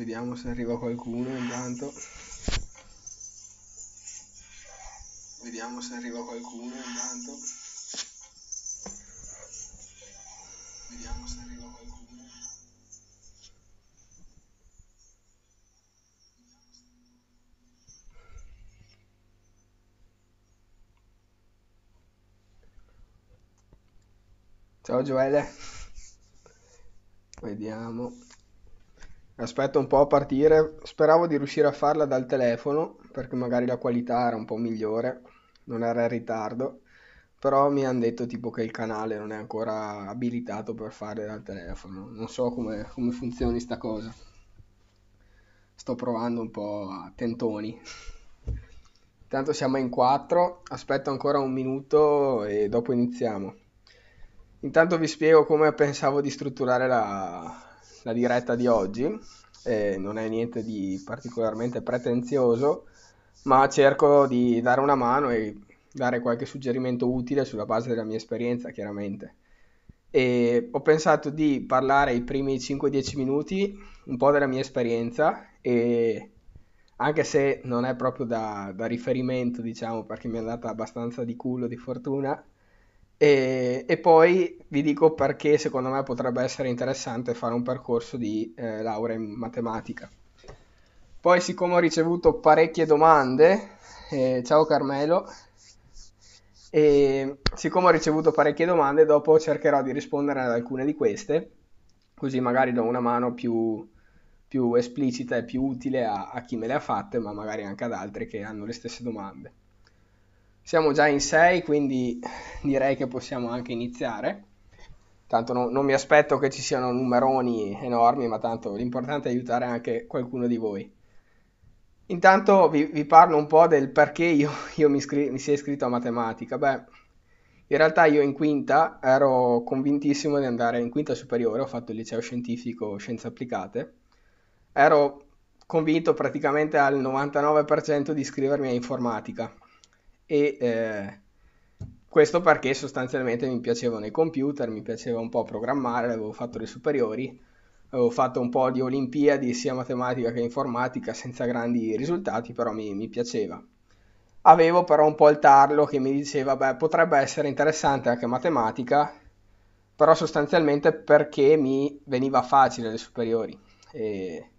Vediamo se arriva qualcuno intanto. Vediamo se arriva qualcuno intanto. Vediamo se arriva qualcuno. Ciao Gioele. Vediamo. Aspetto un po' a partire. Speravo di riuscire a farla dal telefono perché magari la qualità era un po' migliore, non era in ritardo. Però mi hanno detto tipo che il canale non è ancora abilitato per fare dal telefono. Non so come, come funzioni sta cosa. Sto provando un po' a tentoni. Intanto siamo in 4, aspetto ancora un minuto e dopo iniziamo. Intanto vi spiego come pensavo di strutturare la, la diretta di oggi. Eh, non è niente di particolarmente pretenzioso, ma cerco di dare una mano e dare qualche suggerimento utile sulla base della mia esperienza, chiaramente. E ho pensato di parlare i primi 5-10 minuti un po' della mia esperienza e anche se non è proprio da, da riferimento, diciamo, perché mi è andata abbastanza di culo, di fortuna, e, e, poi vi dico perché secondo me potrebbe essere interessante fare un percorso di eh, laurea in matematica. Poi, siccome ho ricevuto parecchie domande, eh, ciao Carmelo, e siccome ho ricevuto parecchie domande, dopo cercherò di rispondere ad alcune di queste, così magari do una mano più, più esplicita e più utile a, a chi me le ha fatte, ma magari anche ad altri che hanno le stesse domande. Siamo già in 6, quindi direi che possiamo anche iniziare. Tanto no, non mi aspetto che ci siano numeroni enormi, ma tanto l'importante è aiutare anche qualcuno di voi. Intanto vi, vi parlo un po' del perché io, io mi, iscri- mi sia iscritto a matematica. Beh, in realtà io in quinta ero convintissimo di andare in quinta superiore, ho fatto il liceo scientifico scienze applicate. Ero convinto praticamente al 99% di iscrivermi a informatica e eh, questo perché sostanzialmente mi piacevano i computer, mi piaceva un po' programmare, avevo fatto le superiori, avevo fatto un po' di olimpiadi sia matematica che informatica senza grandi risultati, però mi, mi piaceva. Avevo però un po' il tarlo che mi diceva, beh, potrebbe essere interessante anche matematica, però sostanzialmente perché mi veniva facile le superiori. E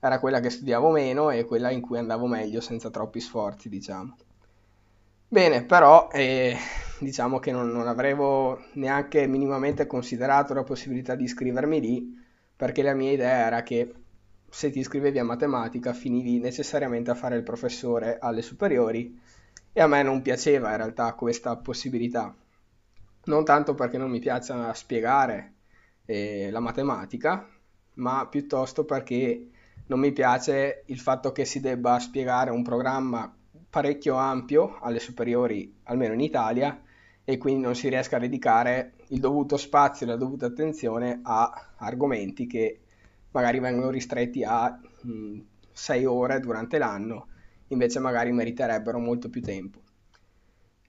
era quella che studiavo meno e quella in cui andavo meglio senza troppi sforzi, diciamo. Bene, però eh, diciamo che non, non avevo neanche minimamente considerato la possibilità di iscrivermi lì, perché la mia idea era che se ti iscrivevi a matematica finivi necessariamente a fare il professore alle superiori e a me non piaceva in realtà questa possibilità. Non tanto perché non mi piaccia spiegare eh, la matematica, ma piuttosto perché non mi piace il fatto che si debba spiegare un programma parecchio ampio alle superiori, almeno in Italia, e quindi non si riesca a dedicare il dovuto spazio e la dovuta attenzione a argomenti che magari vengono ristretti a 6 ore durante l'anno, invece magari meriterebbero molto più tempo.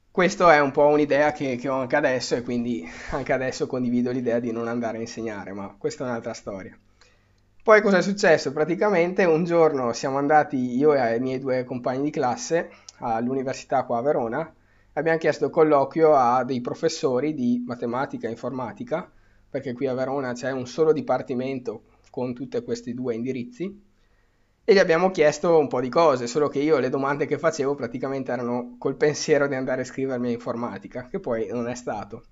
Questa è un po' un'idea che, che, ho anche adesso e quindi anche adesso condivido l'idea di non andare a insegnare, ma questa è un'altra storia. Poi cosa è successo? Praticamente un giorno siamo andati io e i miei due compagni di classe all'università qua a Verona e abbiamo chiesto colloquio a dei professori di matematica e informatica, perché qui a Verona c'è un solo dipartimento con tutti questi due indirizzi, e gli abbiamo chiesto un po' di cose, solo che io le domande che facevo praticamente erano col pensiero di andare a iscrivermi a informatica, che poi non è stato.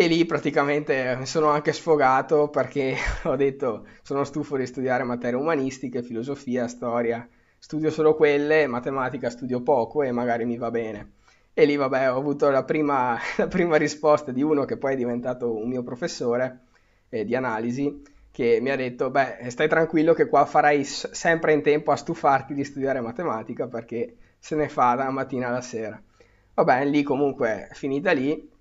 E lì praticamente mi sono anche sfogato perché ho detto sono stufo di studiare materie umanistiche, filosofia, storia, studio solo quelle, matematica studio poco e magari mi va bene. E lì vabbè ho avuto la prima, la prima risposta di uno che poi è diventato un mio professore eh, di analisi che mi ha detto beh stai tranquillo che qua farai sempre in tempo a stufarti di studiare matematica perché se ne fa dalla mattina alla sera. Vabbè lì comunque finita lì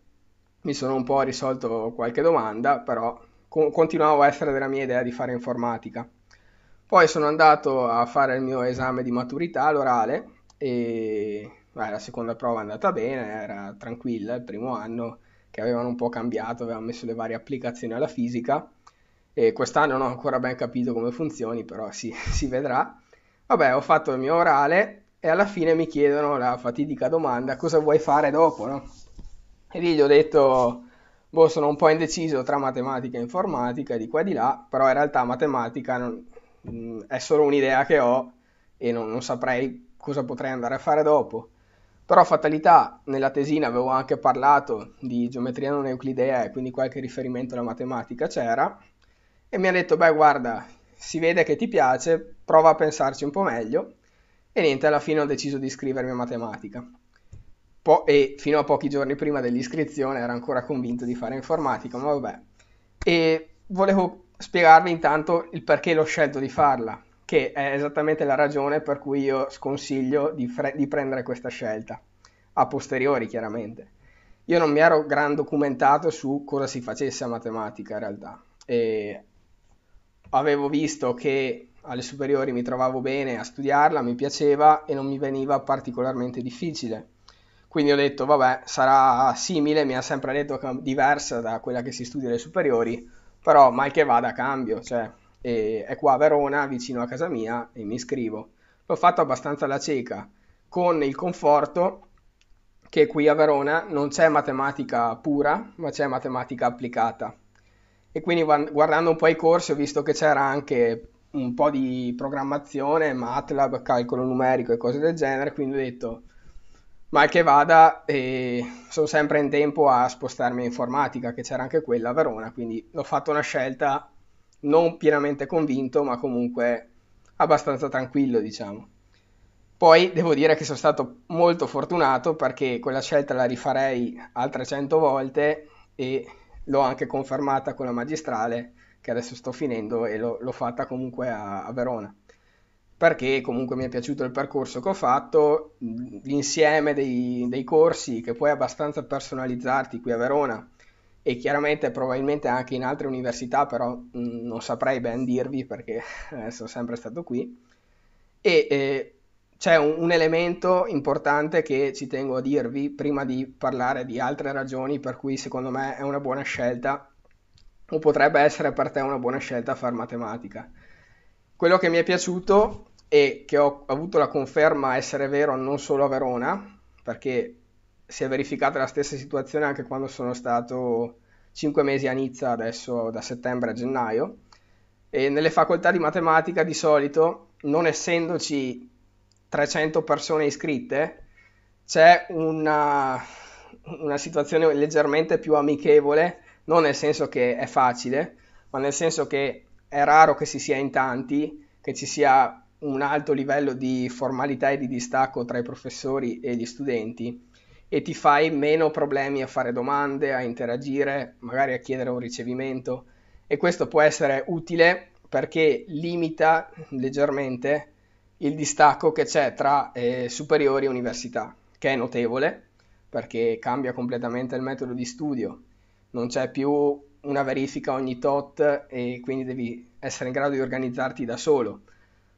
mi sono un po' risolto qualche domanda, però co- continuavo a essere della mia idea di fare informatica. Poi sono andato a fare il mio esame di maturità, l'orale, e beh, la seconda prova è andata bene, era tranquilla, il primo anno che avevano un po' cambiato, avevano messo le varie applicazioni alla fisica e quest'anno non ho ancora ben capito come funzioni, però si, si vedrà. Vabbè, ho fatto il mio orale e alla fine mi chiedono la fatidica domanda cosa vuoi fare dopo, no? E lì gli ho detto, boh, sono un po' indeciso tra matematica e informatica, di qua e di là, però in realtà matematica non, mm, è solo un'idea che ho e non, non saprei cosa potrei andare a fare dopo. Però fatalità, nella tesina avevo anche parlato di geometria non euclidea e quindi qualche riferimento alla matematica c'era e mi ha detto, beh guarda, si vede che ti piace, prova a pensarci un po' meglio e niente, alla fine ho deciso di iscrivermi a matematica. Po- e fino a pochi giorni prima dell'iscrizione ero ancora convinto di fare informatica, ma vabbè. E volevo spiegarvi intanto il perché l'ho scelto di farla, che è esattamente la ragione per cui io sconsiglio di, fre- di prendere questa scelta, a posteriori chiaramente. Io non mi ero gran documentato su cosa si facesse a matematica in realtà. E avevo visto che alle superiori mi trovavo bene a studiarla, mi piaceva e non mi veniva particolarmente difficile. Quindi ho detto, vabbè, sarà simile, mi ha sempre detto che è diversa da quella che si studia alle superiori, però mal che vada cambio, cioè è qua a Verona, vicino a casa mia, e mi iscrivo. L'ho fatto abbastanza alla cieca, con il conforto che qui a Verona non c'è matematica pura, ma c'è matematica applicata e quindi guardando un po' i corsi ho visto che c'era anche un po' di programmazione, MATLAB, calcolo numerico e cose del genere, quindi ho detto mal che vada e sono sempre in tempo a spostarmi in informatica, che c'era anche quella a Verona, quindi ho fatto una scelta non pienamente convinto, ma comunque abbastanza tranquillo, diciamo. Poi devo dire che sono stato molto fortunato perché quella scelta la rifarei altre 100 volte e l'ho anche confermata con la magistrale che adesso sto finendo e l'ho, l'ho fatta comunque a, a, Verona perché comunque mi è piaciuto il percorso che ho fatto, l'insieme dei, dei corsi che puoi abbastanza personalizzarti qui a Verona e chiaramente probabilmente anche in altre università, però mh, non saprei ben dirvi perché sono sempre stato qui. E eh, c'è un, un, elemento importante che ci tengo a dirvi prima di parlare di altre ragioni per cui secondo me è una buona scelta o potrebbe essere per te una buona scelta fare matematica. Quello che mi è piaciuto e che ho avuto la conferma essere vero non solo a Verona, perché si è verificata la stessa situazione anche quando sono stato 5 mesi a Nizza, adesso da settembre a gennaio, e nelle facoltà di matematica di solito, non essendoci 300 persone iscritte, c'è una, una situazione leggermente più amichevole, non nel senso che è facile, ma nel senso che è raro che si sia in tanti, che ci sia un alto livello di formalità e di distacco tra i professori e gli studenti e ti fai meno problemi a fare domande, a interagire, magari a chiedere un ricevimento e questo può essere utile perché limita leggermente il distacco che c'è tra eh, superiori e università, che è notevole perché cambia completamente il metodo di studio, non c'è più una verifica ogni tot e quindi devi essere in grado di organizzarti da solo.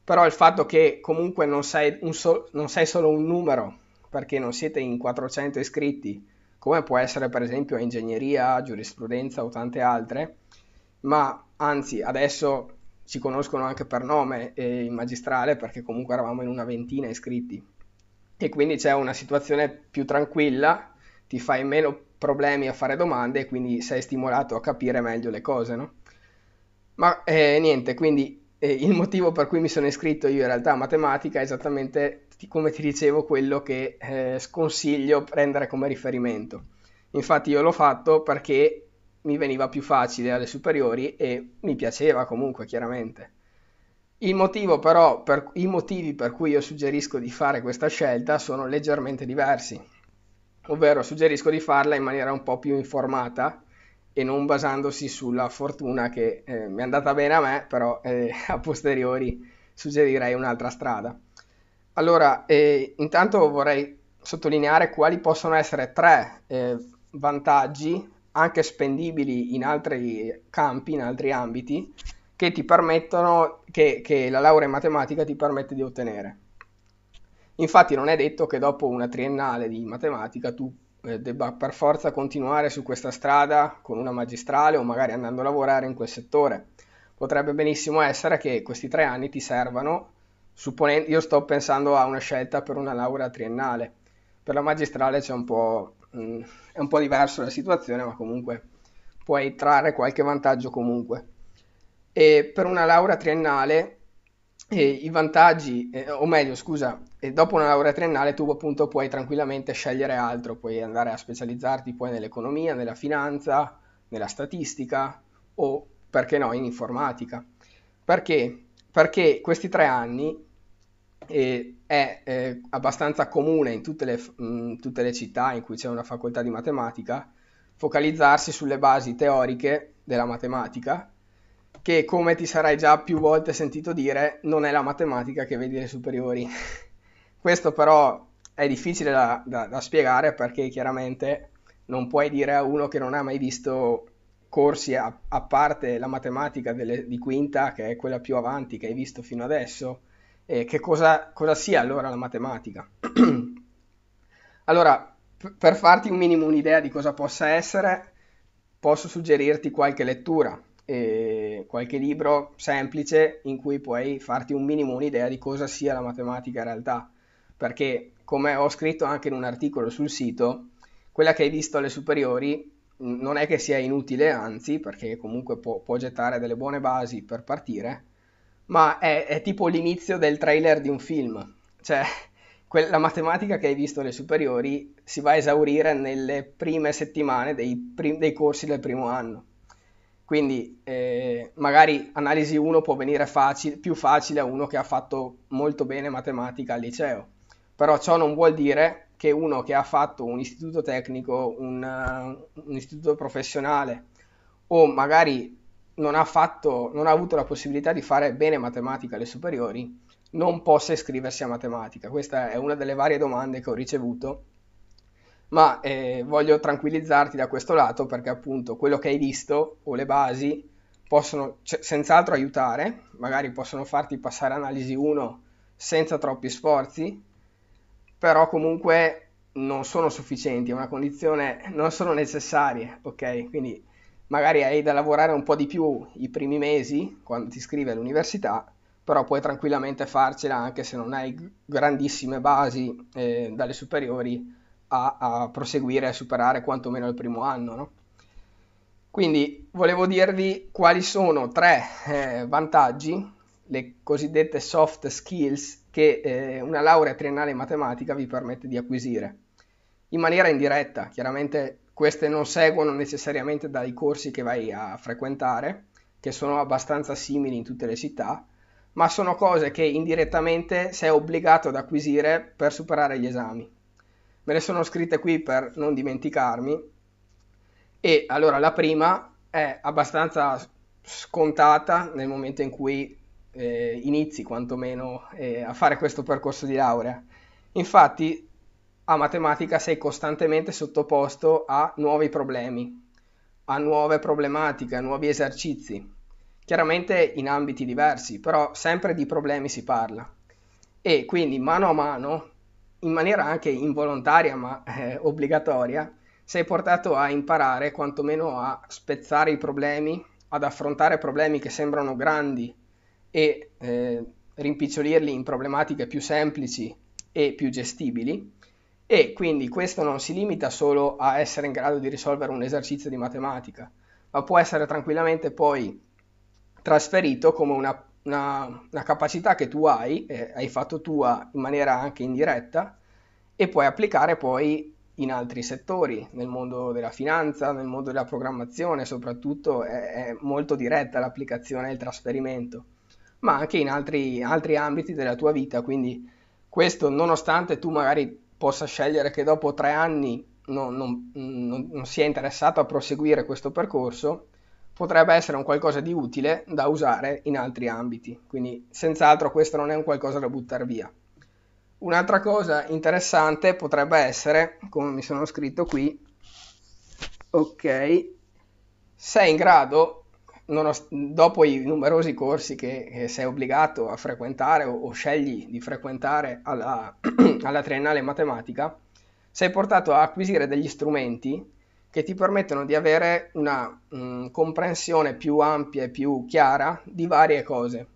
Però il fatto che comunque non sei, so- non sei solo un numero, perché non siete in 400 iscritti, come può essere per esempio ingegneria, giurisprudenza o tante altre, ma anzi adesso ci conoscono anche per nome eh, in magistrale perché comunque eravamo in una ventina iscritti e quindi c'è una situazione più tranquilla, ti fai meno problemi a fare domande e quindi sei stimolato a capire meglio le cose, no? Ma eh, niente, quindi eh, il motivo per cui mi sono iscritto io in realtà a matematica è esattamente come ti dicevo quello che eh, sconsiglio prendere come riferimento. Infatti io l'ho fatto perché mi veniva più facile alle superiori e mi piaceva comunque, chiaramente. Il motivo però, per, i motivi per cui io suggerisco di fare questa scelta sono leggermente diversi, ovvero suggerisco di farla in maniera un po' più informata e non basandosi sulla fortuna che eh, mi è andata bene a me, però eh, a posteriori suggerirei un'altra strada. Allora, eh, intanto vorrei sottolineare quali possono essere tre eh, vantaggi anche spendibili in altri campi, in altri ambiti, che ti permettono, che, che la laurea in matematica ti permette di ottenere. Infatti non è detto che dopo una triennale di matematica tu debba per forza continuare su questa strada con una magistrale o magari andando a lavorare in quel settore. potrebbe benissimo essere che questi tre anni ti servano, supponendo, io sto pensando a una scelta per una laurea triennale, per la magistrale c'è un po', mh, mm, è un po' diverso la situazione, ma comunque puoi trarre qualche vantaggio comunque. E per una laurea triennale eh, i vantaggi, eh, o meglio, scusa, e dopo una laurea triennale tu appunto puoi tranquillamente scegliere altro, puoi andare a specializzarti poi nell'economia, nella finanza, nella statistica o perché no in informatica. Perché? Perché questi tre anni eh, è eh, abbastanza comune in tutte le, mh, tutte le città in cui c'è una facoltà di matematica focalizzarsi sulle basi teoriche della matematica che come ti sarai già più volte sentito dire non è la matematica che vedi alle superiori. Questo però è difficile da, da, da, spiegare perché chiaramente non puoi dire a uno che non ha mai visto corsi a, a parte la matematica delle, di quinta, che è quella più avanti che hai visto fino adesso, eh, che cosa, cosa sia allora la matematica. allora, p- per farti un minimo un'idea di cosa possa essere, posso suggerirti qualche lettura, eh, qualche libro semplice in cui puoi farti un minimo un'idea di cosa sia la matematica in realtà perché come ho scritto anche in un articolo sul sito, quella che hai visto alle superiori non è che sia inutile, anzi, perché comunque può, può gettare delle buone basi per partire, ma è, è, tipo l'inizio del trailer di un film. Cioè, la matematica che hai visto alle superiori si va a esaurire nelle prime settimane dei, prim- dei corsi del primo anno. Quindi eh, magari analisi 1 può venire facile, più facile a uno che ha fatto molto bene matematica al liceo però ciò non vuol dire che uno che ha fatto un istituto tecnico, un, uh, un istituto professionale o magari non ha, fatto, non ha avuto la possibilità di fare bene matematica alle superiori, non possa iscriversi a matematica. Questa è una delle varie domande che ho ricevuto, ma eh, voglio tranquillizzarti da questo lato perché appunto quello che hai visto o le basi possono c- senz'altro aiutare, magari possono farti passare analisi 1 senza troppi sforzi, però comunque non sono sufficienti, è una condizione, non sono necessarie, ok? Quindi magari hai da lavorare un po' di più i primi mesi quando ti iscrivi all'università, però puoi tranquillamente farcela anche se non hai grandissime basi eh, dalle superiori a, a, proseguire a superare quantomeno il primo anno, no? Quindi volevo dirvi quali sono tre eh, vantaggi, le cosiddette soft skills che eh, una laurea triennale in matematica vi permette di acquisire in maniera indiretta. Chiaramente queste non seguono necessariamente dai corsi che vai a frequentare, che sono abbastanza simili in tutte le città, ma sono cose che indirettamente sei obbligato ad acquisire per superare gli esami. Me le sono scritte qui per non dimenticarmi. E allora la prima è abbastanza scontata nel momento in cui eh, inizi quantomeno eh, a fare questo percorso di laurea. Infatti a matematica sei costantemente sottoposto a nuovi problemi, a nuove problematiche, a nuovi esercizi, chiaramente in ambiti diversi, però sempre di problemi si parla. E quindi mano a mano, in maniera anche involontaria ma eh, obbligatoria, sei portato a imparare quantomeno a spezzare i problemi, ad affrontare problemi che sembrano grandi e eh, rimpicciolirli in problematiche più semplici e più gestibili. E quindi questo non si limita solo a essere in grado di risolvere un esercizio di matematica, ma può essere tranquillamente poi trasferito come una, una, una capacità che tu hai, eh, hai fatto tua in maniera anche indiretta e puoi applicare poi in altri settori, nel mondo della finanza, nel mondo della programmazione, soprattutto è, è molto diretta l'applicazione e il trasferimento ma anche in altri, altri ambiti della tua vita. Quindi questo nonostante tu magari possa scegliere che dopo tre anni non, non, non, non sia interessato a proseguire questo percorso, potrebbe essere un qualcosa di utile da usare in altri ambiti. Quindi senz'altro questo non è un qualcosa da buttare via. Un'altra cosa interessante potrebbe essere, come mi sono scritto qui, ok, sei in grado ho, dopo i numerosi corsi che, che, sei obbligato a frequentare o, o scegli di frequentare alla, alla triennale matematica, sei portato a acquisire degli strumenti che ti permettono di avere una mh, mm, comprensione più ampia e più chiara di varie cose.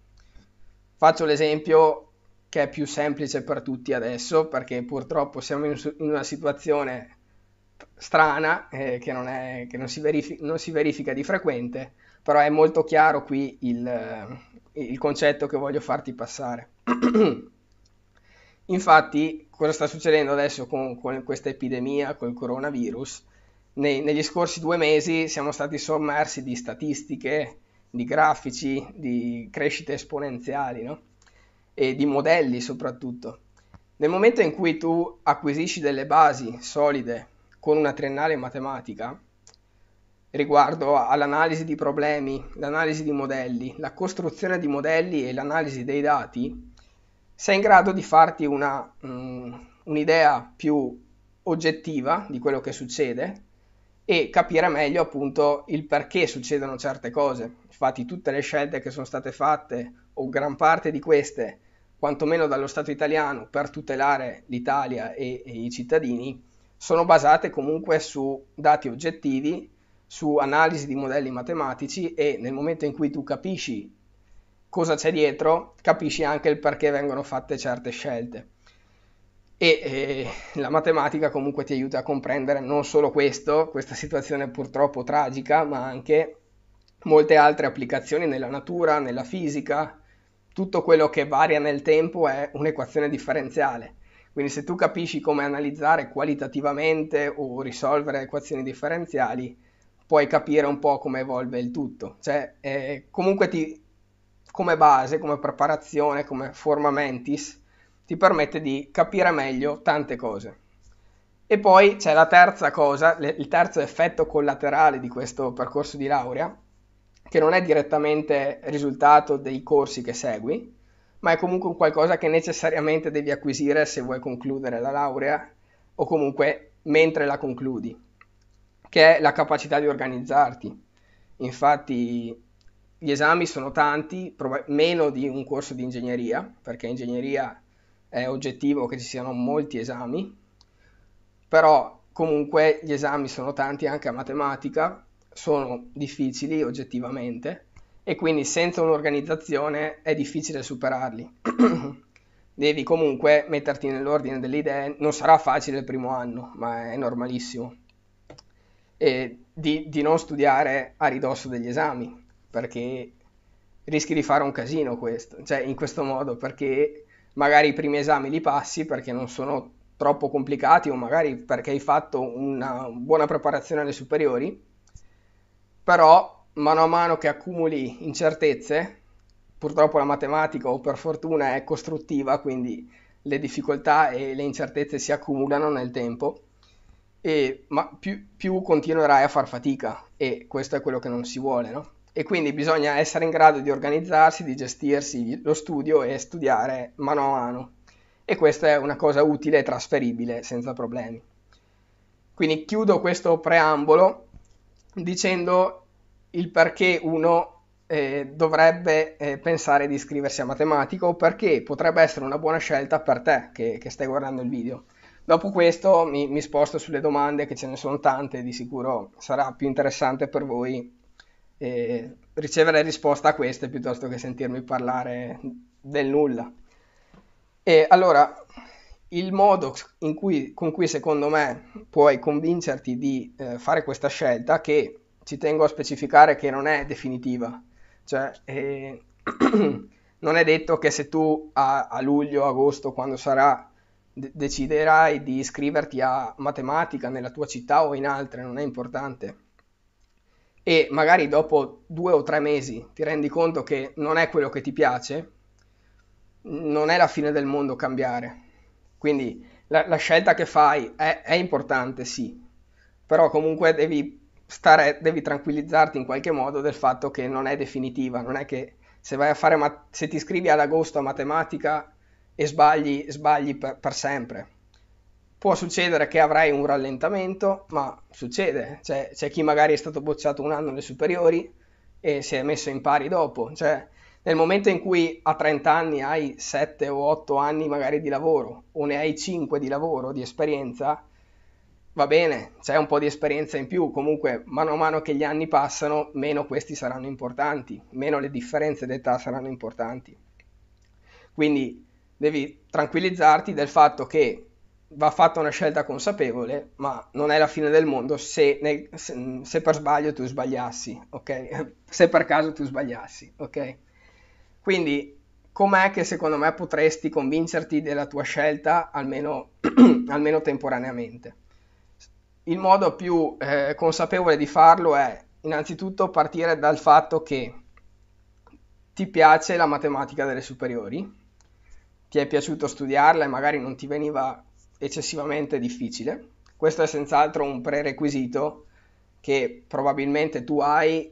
Faccio l'esempio che è più semplice per tutti adesso, perché purtroppo siamo in, in una situazione strana eh, che, non, è, che non, si verifica, non, si verifica, di frequente, però è molto chiaro qui il, il concetto che voglio farti passare. Infatti, cosa sta succedendo adesso con, con questa epidemia, col coronavirus? Nei, negli scorsi due mesi siamo stati sommersi di statistiche, di grafici, di crescite esponenziali, no? E di modelli soprattutto. Nel momento in cui tu acquisisci delle basi solide con una triennale matematica, riguardo all'analisi di problemi, l'analisi di modelli, la costruzione di modelli e l'analisi dei dati, sei in grado di farti una, um, un'idea più oggettiva di quello che succede e capire meglio appunto il perché succedono certe cose. Infatti tutte le scelte che sono state fatte, o gran parte di queste, quantomeno dallo Stato italiano, per tutelare l'Italia e, e i cittadini, sono basate comunque su dati oggettivi, su analisi di modelli matematici e nel momento in cui tu capisci cosa c'è dietro, capisci anche il perché vengono fatte certe scelte e eh, la matematica comunque ti aiuta a comprendere non solo questo, questa situazione purtroppo tragica, ma anche molte altre applicazioni nella natura, nella fisica, tutto quello che varia nel tempo è un'equazione differenziale. Quindi se tu capisci come analizzare qualitativamente o risolvere equazioni differenziali, puoi capire un po' come evolve il tutto. Cioè, eh, comunque ti, come base, come preparazione, come forma mentis, ti permette di capire meglio tante cose. E poi c'è la terza cosa, il terzo effetto collaterale di questo percorso di laurea, che non è direttamente risultato dei corsi che segui, ma è comunque un qualcosa che necessariamente devi acquisire se vuoi concludere la laurea o comunque mentre la concludi, che è la capacità di organizzarti. Infatti gli esami sono tanti, meno di un corso di ingegneria, perché ingegneria è oggettivo che ci siano molti esami, però comunque gli esami sono tanti anche a matematica, sono difficili oggettivamente e quindi senza un'organizzazione è difficile superarli. Devi comunque metterti nell'ordine delle idee, non sarà facile il primo anno, ma è normalissimo. E di, di non studiare a ridosso degli esami, perché rischi di fare un casino questo, cioè in questo modo, perché magari i primi esami li passi perché non sono troppo complicati o magari perché hai fatto una buona preparazione alle superiori, però mano a mano che accumuli incertezze, purtroppo la matematica o per fortuna è costruttiva, quindi le difficoltà e le incertezze si accumulano nel tempo, e, ma più, più continuerai a far fatica e questo è quello che non si vuole, no? e quindi bisogna essere in grado di organizzarsi, di gestirsi lo studio e studiare mano a mano. E questa è una cosa utile e trasferibile senza problemi. Quindi chiudo questo preambolo dicendo il perché uno eh, dovrebbe eh, pensare di iscriversi a matematica o perché potrebbe essere una buona scelta per te che, che stai guardando il video. Dopo questo mi, mi sposto sulle domande, che ce ne sono tante, di sicuro sarà più interessante per voi e ricevere risposta a queste piuttosto che sentirmi parlare del nulla. E allora, il modo cui, con cui secondo me puoi convincerti di eh, fare questa scelta, che ci tengo a specificare che non è definitiva, cioè eh, non è detto che se tu a, a luglio, agosto, quando sarà, de- deciderai di iscriverti a matematica nella tua città o in altre, non è importante e magari dopo due o tre mesi ti rendi conto che non è quello che ti piace, non è la fine del mondo cambiare. Quindi la, la scelta che fai è, è, importante, sì, però comunque devi, stare, devi tranquillizzarti in qualche modo del fatto che non è definitiva, non è che se, vai a fare mat- se ti iscrivi ad agosto a matematica e sbagli, sbagli per, per sempre Può succedere che avrai un rallentamento, ma succede. Cioè, c'è chi magari è stato bocciato un anno alle superiori e si è messo in pari dopo. Cioè, nel momento in cui a 30 anni hai 7 o 8 anni magari di lavoro o ne hai 5 di lavoro, di esperienza, va bene, c'è un po' di esperienza in più, comunque mano a mano che gli anni passano, meno questi saranno importanti, meno le differenze d'età saranno importanti. Quindi devi tranquillizzarti del fatto che va fatta una scelta consapevole, ma non è la fine del mondo se, ne, se, se per sbaglio tu sbagliassi, ok? Se per caso tu sbagliassi, ok? Quindi com'è che secondo me potresti convincerti della tua scelta, almeno, almeno temporaneamente? Il modo più eh, consapevole di farlo è innanzitutto partire dal fatto che ti piace la matematica delle superiori, ti è piaciuto studiarla e magari non ti veniva eccessivamente difficile. Questo è senz'altro un prerequisito che probabilmente tu hai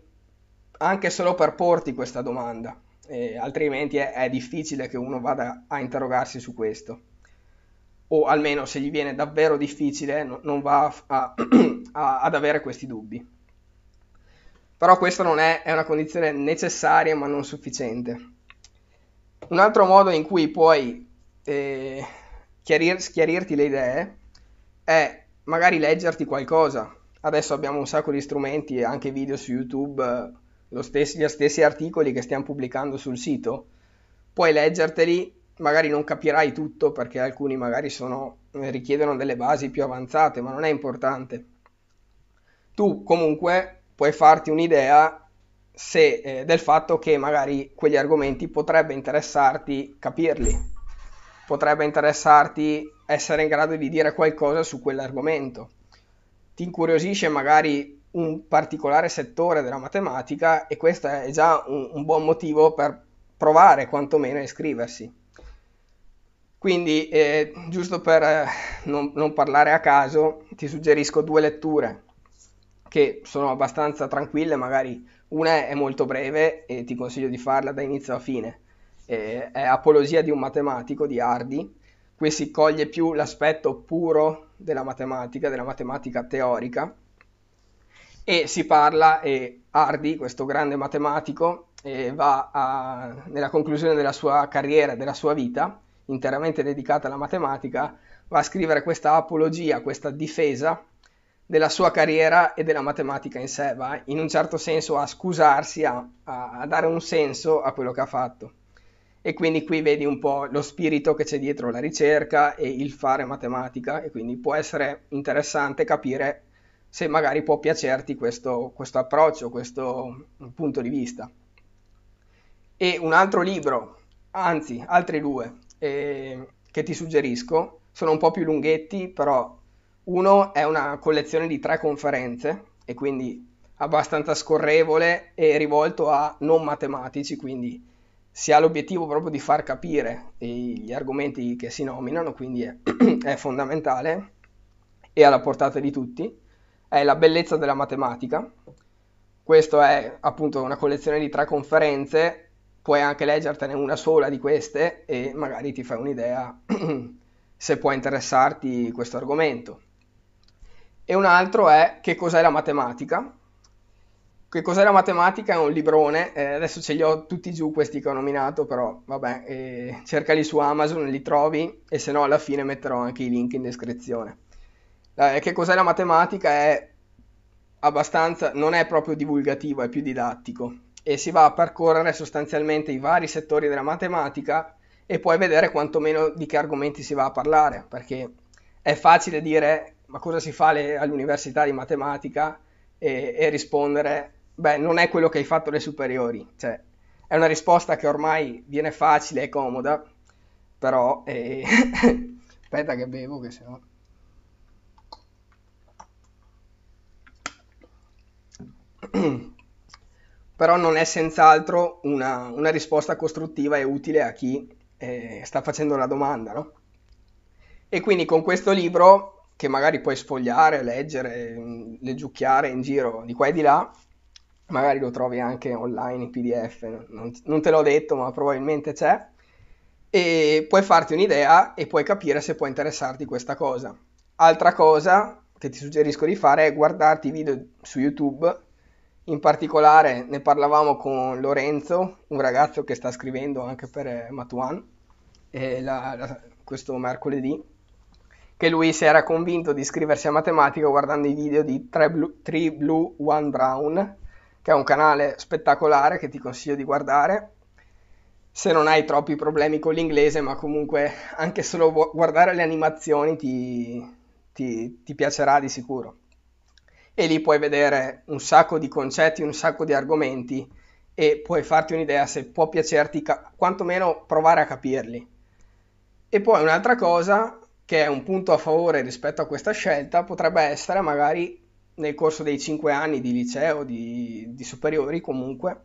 anche solo per porti questa domanda, eh, altrimenti è, è, difficile che uno vada a interrogarsi su questo. O almeno se gli viene davvero difficile no, non va a, a, ad avere questi dubbi. Però questa non è, è una condizione necessaria ma non sufficiente. Un altro modo in cui puoi eh, chiarir, schiarirti le idee è magari leggerti qualcosa. Adesso abbiamo un sacco di strumenti e anche video su YouTube, stessi, gli stessi articoli che stiamo pubblicando sul sito. Puoi leggerteli, magari non capirai tutto perché alcuni magari sono, richiedono delle basi più avanzate, ma non è importante. Tu comunque puoi farti un'idea se, eh, del fatto che magari quegli argomenti potrebbe interessarti capirli potrebbe interessarti essere in grado di dire qualcosa su quell'argomento. Ti incuriosisce magari un particolare settore della matematica e questo è già un, un buon motivo per provare quantomeno a iscriversi. Quindi, eh, giusto per eh, non, non parlare a caso, ti suggerisco due letture che sono abbastanza tranquille, magari una è molto breve e ti consiglio di farla da inizio a fine eh, è Apologia di un matematico di Hardy. Qui si coglie più l'aspetto puro della matematica, della matematica teorica, e si parla, e Hardy, questo grande matematico, eh, va a, nella conclusione della sua carriera, della sua vita, interamente dedicata alla matematica, va a scrivere questa apologia, questa difesa della sua carriera e della matematica in sé, va in un certo senso a scusarsi, a, a, dare un senso a quello che ha fatto e quindi qui vedi un po' lo spirito che c'è dietro la ricerca e il fare matematica e quindi può essere interessante capire se magari può piacerti questo, questo approccio, questo punto di vista. E un altro libro, anzi altri due, eh, che ti suggerisco, sono un po' più lunghetti, però uno è una collezione di tre conferenze e quindi abbastanza scorrevole e rivolto a non matematici, quindi si ha l'obiettivo proprio di far capire gli argomenti che si nominano, quindi è, è fondamentale e alla portata di tutti, è la bellezza della matematica. Questo è appunto una collezione di tre conferenze, puoi anche leggertene una sola di queste e magari ti fai un'idea se può interessarti questo argomento. E un altro è che cos'è la matematica, che cos'è la matematica? È un librone, eh, adesso ce li ho tutti giù questi che ho nominato, però vabbè, eh, cercali su Amazon, li trovi e se no alla fine metterò anche i link in descrizione. Eh, che cos'è la matematica? È abbastanza, non è proprio divulgativo, è più didattico e si va a percorrere sostanzialmente i vari settori della matematica e puoi vedere quantomeno di che argomenti si va a parlare, perché è facile dire ma cosa si fa alle, all'università di matematica e, e rispondere beh, non è quello che hai fatto le superiori. Cioè, è una risposta che ormai viene facile e comoda, però... Eh... Aspetta che bevo, che sennò... però non è senz'altro una, una, risposta costruttiva e utile a chi eh, sta facendo la domanda, no? E quindi con questo libro, che magari puoi sfogliare, leggere, leggiucchiare in giro di qua e di là, magari lo trovi anche online in PDF, non, non te l'ho detto, ma probabilmente c'è. E puoi farti un'idea e puoi capire se può interessarti questa cosa. Altra cosa che ti suggerisco di fare è guardarti i video su YouTube. In particolare ne parlavamo con Lorenzo, un ragazzo che sta scrivendo anche per Matuan, la, la, questo mercoledì, che lui si era convinto di iscriversi a matematica guardando i video di 3 Blue, 3 Blue 1 Brown, che è un canale spettacolare che ti consiglio di guardare se non hai troppi problemi con l'inglese, ma comunque anche solo guardare le animazioni ti, ti, ti piacerà di sicuro. E lì puoi vedere un sacco di concetti, un sacco di argomenti e puoi farti un'idea se può piacerti, quantomeno provare a capirli. E poi un'altra cosa che è un punto a favore rispetto a questa scelta potrebbe essere magari nel corso dei 5 anni di liceo, di, di superiori comunque,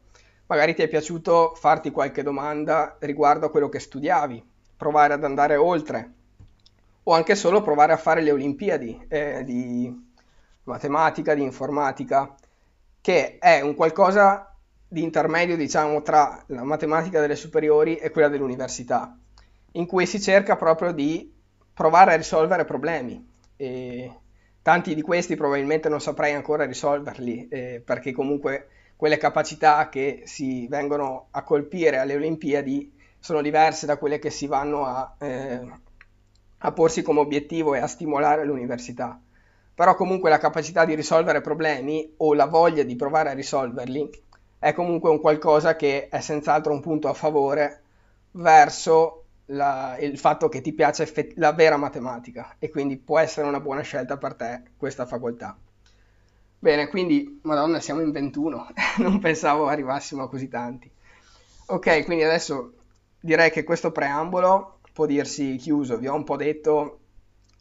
magari ti è piaciuto farti qualche domanda riguardo a quello che studiavi, provare ad andare oltre o anche solo provare a fare le Olimpiadi eh, di matematica, di informatica, che è un qualcosa di intermedio, diciamo, tra la matematica delle superiori e quella dell'università, in cui si cerca proprio di provare a risolvere problemi. E tanti di questi probabilmente non saprei ancora risolverli, eh, perché comunque quelle capacità che si vengono a colpire alle Olimpiadi sono diverse da quelle che si vanno a, eh, a porsi come obiettivo e a stimolare all'università. Però comunque la capacità di risolvere problemi o la voglia di provare a risolverli è comunque un qualcosa che è senz'altro un punto a favore verso la, il fatto che ti piace effett- la vera matematica e quindi può essere una buona scelta per te questa facoltà. Bene, quindi, madonna, siamo in 21, non pensavo arrivassimo a così tanti. Ok, quindi adesso direi che questo preambolo può dirsi chiuso. Vi ho un po' detto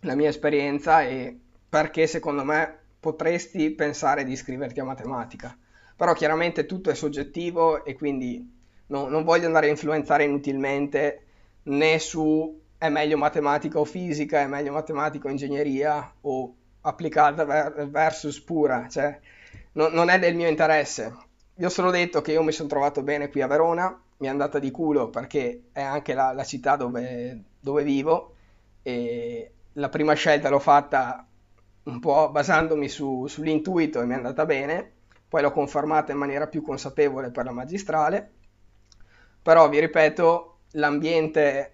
la mia esperienza e perché secondo me potresti pensare di iscriverti a matematica. Però chiaramente tutto è soggettivo e quindi no, non voglio andare a influenzare inutilmente né su è meglio matematica o fisica, è meglio matematica o ingegneria o applicata versus pura, cioè no, non è del mio interesse. Vi ho solo detto che io mi sono trovato bene qui a Verona, mi è andata di culo perché è anche la, la città dove, dove, vivo e la prima scelta l'ho fatta un po' basandomi su, sull'intuito e mi è andata bene, poi l'ho confermata in maniera più consapevole per la magistrale, però vi ripeto, l'ambiente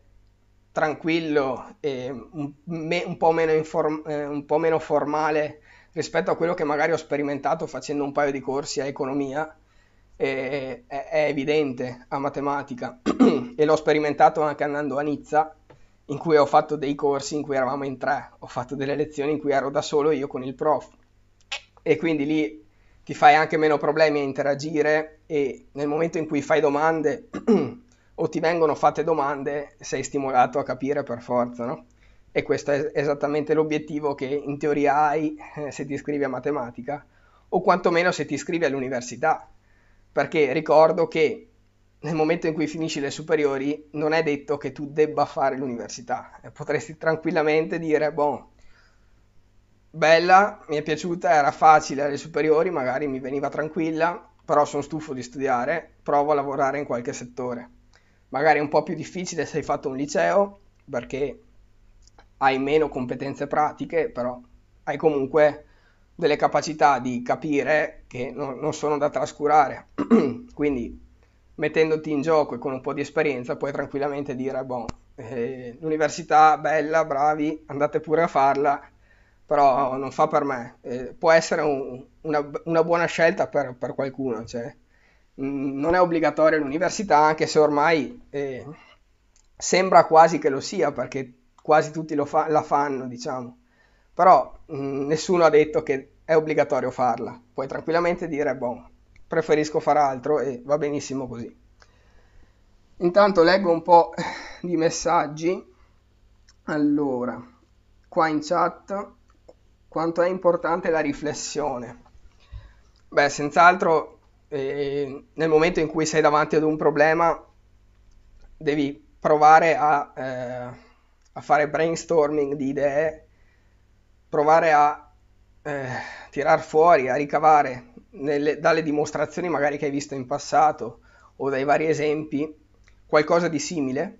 tranquillo e un, me, un, po inform, eh, un, po meno formale rispetto a quello che magari ho sperimentato facendo un paio di corsi a economia è, è, è evidente a matematica. E l'ho sperimentato anche andando a Nizza in cui ho fatto dei corsi in cui eravamo in tre, ho fatto delle lezioni in cui ero da solo io con il prof. E quindi lì ti fai anche meno problemi a interagire e nel momento in cui fai domande o ti vengono fatte domande, sei stimolato a capire per forza, no? E questo è esattamente l'obiettivo che in teoria hai eh, se ti iscrivi a matematica, o quantomeno se ti iscrivi all'università, perché ricordo che nel momento in cui finisci le superiori non è detto che tu debba fare l'università, potresti tranquillamente dire, boh, bella, mi è piaciuta, era facile alle superiori, magari mi veniva tranquilla, però sono stufo di studiare, provo a lavorare in qualche settore magari è un po' più difficile se hai fatto un liceo perché hai meno competenze pratiche, però hai comunque delle capacità di capire che non, non sono da trascurare. Quindi mettendoti in gioco e con un po' di esperienza puoi tranquillamente dire, boh, eh, l'università bella, bravi, andate pure a farla, però non fa per me. Eh, può essere un, una, una, buona scelta per, per qualcuno, cioè, non è obbligatoria l'università, anche se ormai eh, sembra quasi che lo sia, perché quasi tutti fa- la fanno, diciamo. Però mh, nessuno ha detto che è obbligatorio farla. Puoi tranquillamente dire, boh, preferisco fare altro e va benissimo così. Intanto leggo un po' di messaggi. Allora, qua in chat, quanto è importante la riflessione? Beh, senz'altro e nel momento in cui sei davanti ad un problema devi provare a, eh, a fare brainstorming di idee, provare a eh, tirar fuori, a ricavare nelle, dalle dimostrazioni magari che hai visto in passato o dai vari esempi qualcosa di simile,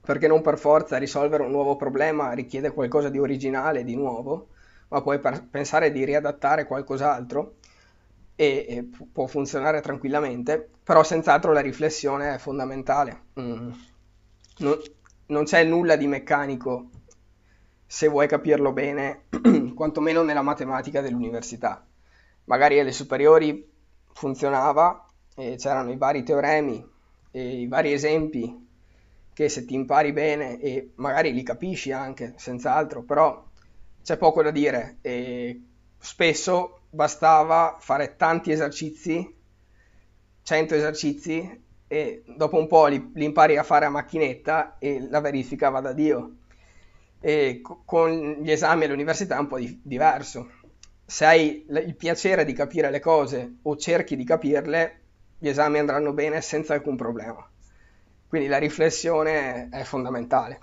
perché non per forza risolvere un nuovo problema richiede qualcosa di originale, di nuovo, ma puoi pensare di riadattare qualcos'altro e, e può funzionare tranquillamente, però senz'altro la riflessione è fondamentale. Mm. Non, non, c'è nulla di meccanico se vuoi capirlo bene, quantomeno nella matematica dell'università. Magari alle superiori funzionava, e c'erano i vari teoremi e i vari esempi che se ti impari bene e magari li capisci anche, senz'altro, però c'è poco da dire e spesso bastava fare tanti esercizi, 100 esercizi e dopo un po' li, li impari a fare a macchinetta e la verifica va da Dio. E con gli esami all'università è un po' di- diverso. Se hai il piacere di capire le cose o cerchi di capirle, gli esami andranno bene senza alcun problema. Quindi la riflessione è fondamentale.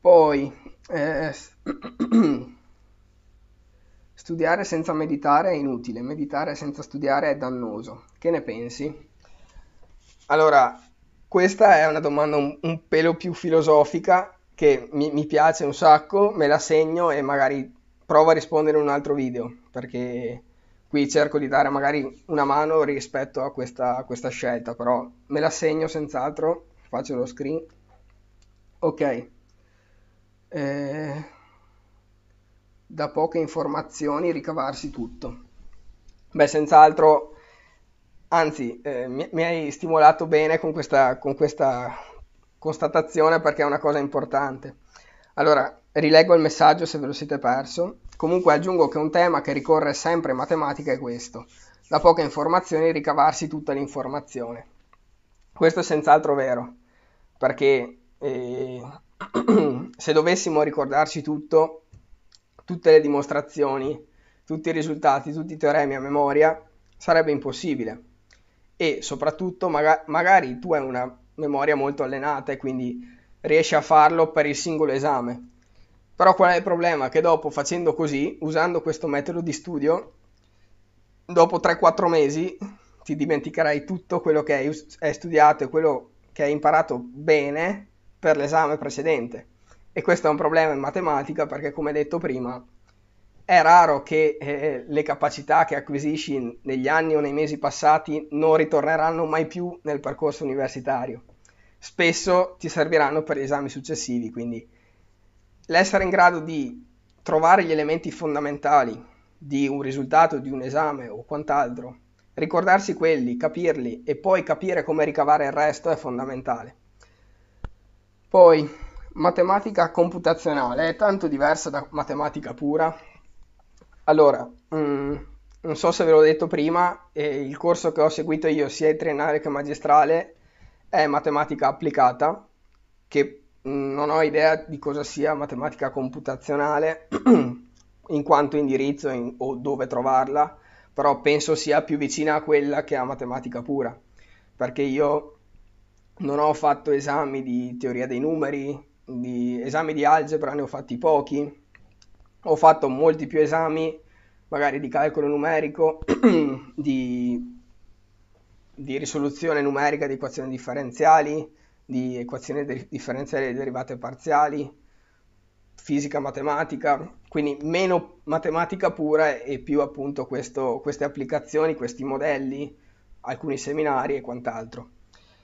Poi, eh, studiare senza meditare è inutile, meditare senza studiare è dannoso. Che ne pensi? Allora, questa è una domanda un, un pelo più filosofica che mi, mi, piace un sacco, me la segno e magari provo a rispondere in un altro video, perché qui cerco di dare magari una mano rispetto a questa, a questa scelta, però me la segno senz'altro, faccio lo screen. Ok. Eh, da poche informazioni ricavarsi tutto. Beh, senz'altro Anzi, eh, mi, mi, hai stimolato bene con questa, con questa constatazione perché è una cosa importante. Allora, rileggo il messaggio se ve lo siete perso. Comunque aggiungo che un tema che ricorre sempre in matematica è questo. Da poche informazioni ricavarsi tutta l'informazione. Questo è senz'altro vero, perché eh, se dovessimo ricordarci tutto, tutte le dimostrazioni, tutti i risultati, tutti i teoremi a memoria, sarebbe impossibile e soprattutto maga- magari tu hai una memoria molto allenata e quindi riesci a farlo per il singolo esame. Però qual è il problema? Che dopo facendo così, usando questo metodo di studio, dopo 3-4 mesi ti dimenticherai tutto quello che hai, studiato e quello che hai imparato bene per l'esame precedente. E questo è un problema in matematica perché, come detto prima, è raro che eh, le capacità che acquisisci negli anni o nei mesi passati non ritorneranno mai più nel percorso universitario. Spesso ti serviranno per gli esami successivi, quindi l'essere in grado di trovare gli elementi fondamentali di un risultato, di un esame o quant'altro, ricordarsi quelli, capirli e poi capire come ricavare il resto è fondamentale. Poi, matematica computazionale è tanto diversa da matematica pura. Allora, mm, non so se ve l'ho detto prima, eh, il corso che ho seguito io, sia il triennale che magistrale, è matematica applicata, che mm, non ho idea di cosa sia matematica computazionale, in quanto indirizzo in- o dove trovarla, però penso sia più vicina a quella che a matematica pura, perché io non ho fatto esami di teoria dei numeri, di esami di algebra ne ho fatti pochi, ho fatto molti più esami, magari di calcolo numerico, di, di, risoluzione numerica di equazioni differenziali, di equazioni de- differenziali di derivate parziali, fisica matematica, quindi meno matematica pura e più appunto questo, queste applicazioni, questi modelli, alcuni seminari e quant'altro.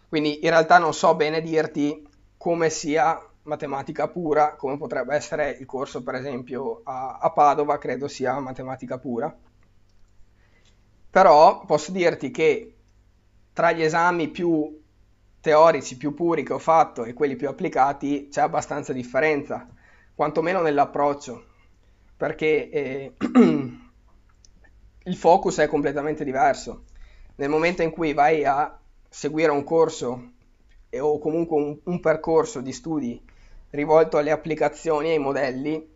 Quindi in realtà non so bene dirti come sia matematica pura, come potrebbe essere il corso per esempio a, a Padova, credo sia matematica pura. Però posso dirti che tra gli esami più teorici, più puri che ho fatto e quelli più applicati c'è abbastanza differenza, quantomeno nell'approccio, perché eh, il focus è completamente diverso. Nel momento in cui vai a seguire un corso o comunque un, un percorso di studi rivolto alle applicazioni e ai modelli,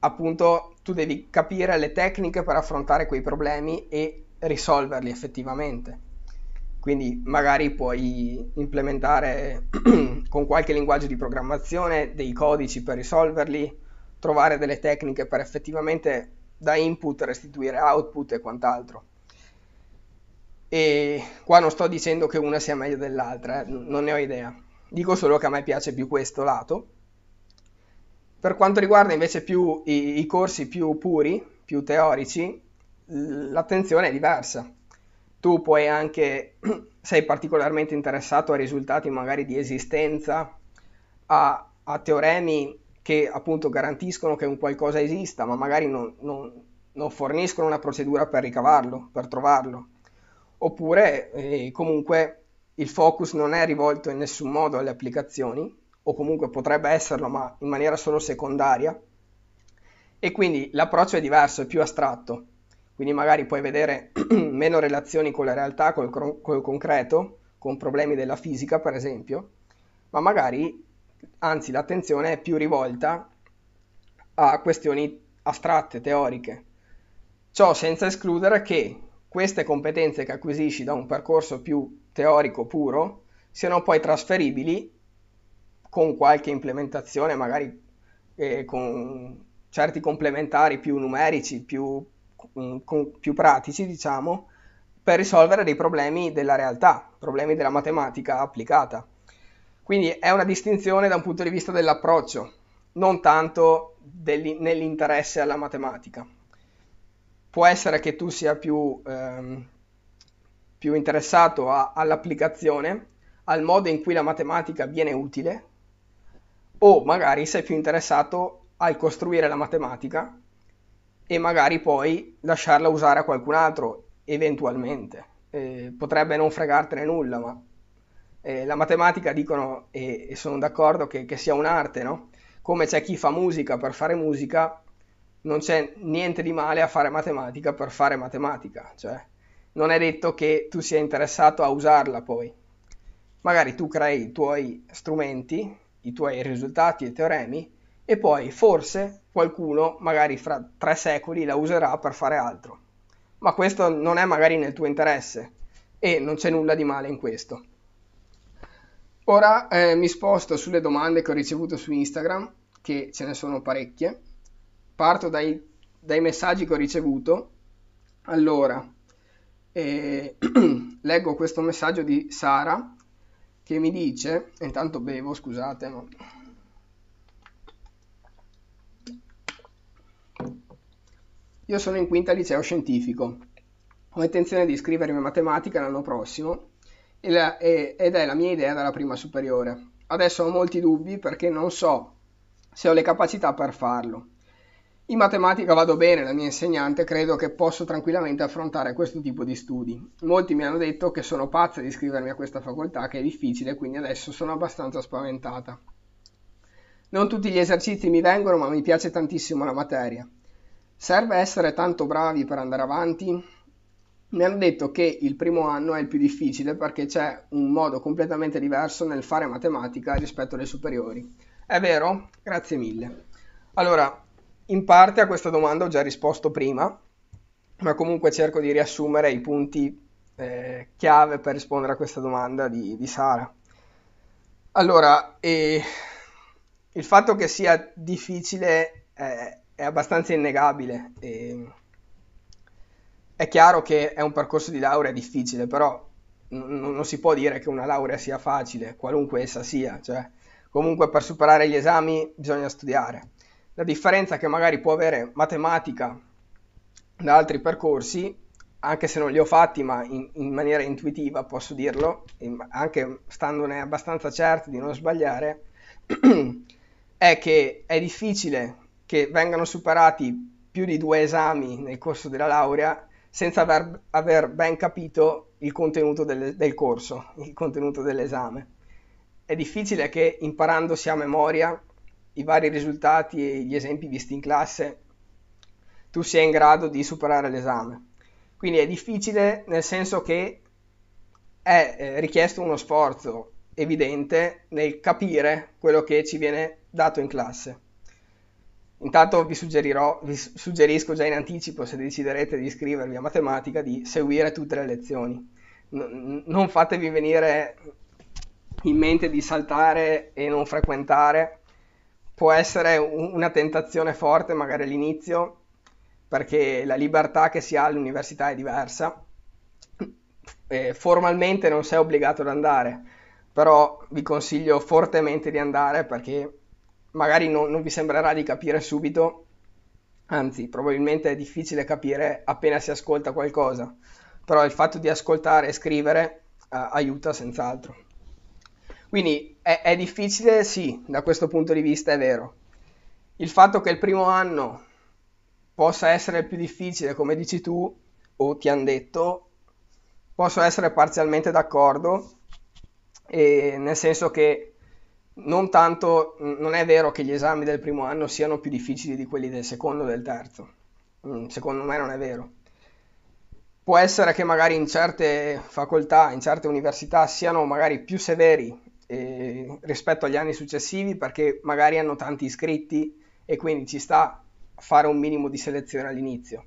appunto tu devi capire le tecniche per affrontare quei problemi e risolverli effettivamente. Quindi magari puoi implementare con qualche linguaggio di programmazione dei codici per risolverli, trovare delle tecniche per effettivamente da input restituire output e quant'altro. E qua non sto dicendo che una sia meglio dell'altra, eh, non ne ho idea. Dico solo che a me piace più questo lato. Per quanto riguarda invece più i, i corsi più puri, più teorici, l'attenzione è diversa. Tu puoi anche, sei particolarmente interessato a risultati magari di esistenza, a, a teoremi che appunto garantiscono che un qualcosa esista, ma magari non, non, non forniscono una procedura per ricavarlo, per trovarlo. Oppure eh, comunque il focus non è rivolto in nessun modo alle applicazioni, o comunque potrebbe esserlo, ma in maniera solo secondaria, e quindi l'approccio è diverso, è più astratto. Quindi magari puoi vedere meno relazioni con la realtà, col, col concreto, con problemi della fisica, per esempio, ma magari, anzi, l'attenzione è più rivolta a questioni astratte, teoriche. Ciò senza escludere che queste competenze che acquisisci da un percorso più teorico puro siano poi trasferibili con qualche implementazione, magari eh, con certi complementari più numerici, più, con, più pratici, diciamo, per risolvere dei problemi della realtà, problemi della matematica applicata. Quindi è una distinzione da un punto di vista dell'approccio, non tanto nell'interesse alla matematica. Può essere che tu sia più, ehm, più interessato a, all'applicazione, al modo in cui la matematica viene utile, o magari sei più interessato al costruire la matematica e magari poi lasciarla usare a qualcun altro eventualmente. Eh, potrebbe non fregartene nulla, ma eh, la matematica dicono, e, e sono d'accordo, che, che, sia un'arte, no? Come c'è chi fa musica per fare musica, non c'è niente di male a fare matematica per fare matematica, cioè non è detto che tu sia interessato a usarla poi. Magari tu crei i tuoi strumenti, i tuoi risultati e teoremi e poi forse qualcuno, magari fra tre secoli, la userà per fare altro. Ma questo non è magari nel tuo interesse e non c'è nulla di male in questo. Ora eh, mi sposto sulle domande che ho ricevuto su Instagram, che ce ne sono parecchie. Parto dai, dai messaggi che ho ricevuto. Allora, eh, leggo questo messaggio di Sara che mi dice, intanto bevo, scusate, ma... Io sono in quinta liceo scientifico. Ho intenzione di iscrivermi a matematica l'anno prossimo ed è la mia idea dalla prima superiore. Adesso ho molti dubbi perché non so se ho le capacità per farlo. In matematica vado bene, la mia insegnante credo che posso tranquillamente affrontare questo tipo di studi. Molti mi hanno detto che sono pazza di iscrivermi a questa facoltà, che è difficile, quindi adesso sono abbastanza spaventata. Non tutti gli esercizi mi vengono, ma mi piace tantissimo la materia. Serve essere tanto bravi per andare avanti? Mi hanno detto che il primo anno è il più difficile perché c'è un modo completamente diverso nel fare matematica rispetto alle superiori. È vero? Grazie mille. Allora, in parte a questa domanda ho già risposto prima, ma comunque cerco di riassumere i punti eh, chiave per rispondere a questa domanda di, di Sara. Allora, eh, il fatto che sia difficile eh, è abbastanza innegabile. È chiaro che è un percorso di laurea difficile, però n- non si può dire che una laurea sia facile, qualunque essa sia, cioè comunque per superare gli esami bisogna studiare. La differenza che magari può avere matematica da altri percorsi, anche se non li ho fatti, ma in, in maniera intuitiva posso dirlo, anche standone abbastanza certi di non sbagliare, è che è difficile che vengano superati più di due esami nel corso della laurea senza aver, aver ben capito il contenuto del, del corso, il contenuto dell'esame. È difficile che imparandosi a memoria i vari risultati e gli esempi visti in classe tu sia in grado di superare l'esame. Quindi è difficile nel senso che è eh, richiesto uno sforzo evidente nel capire quello che ci viene dato in classe. Intanto vi, vi suggerisco già in anticipo, se deciderete di iscrivervi a matematica, di seguire tutte le lezioni. Non fatevi venire in mente di saltare e non frequentare. Può essere un- una tentazione forte magari all'inizio, perché la libertà che si ha all'università è diversa. E formalmente non sei obbligato ad andare, però vi consiglio fortemente di andare perché magari non, non vi sembrerà di capire subito, anzi probabilmente è difficile capire appena si ascolta qualcosa, però il fatto di ascoltare e scrivere uh, aiuta senz'altro. Quindi è, è, difficile, sì, da questo punto di vista è vero. il fatto che il primo anno possa essere più difficile, come dici tu, o ti hanno detto, posso essere parzialmente d'accordo, nel senso che non tanto, non è vero che gli esami del primo anno siano più difficili di quelli del secondo o del terzo, mm, secondo me non è vero. Può essere che magari in certe facoltà, in certe università siano magari più severi eh, rispetto agli anni successivi perché magari hanno tanti iscritti e quindi ci sta a fare un minimo di selezione all'inizio.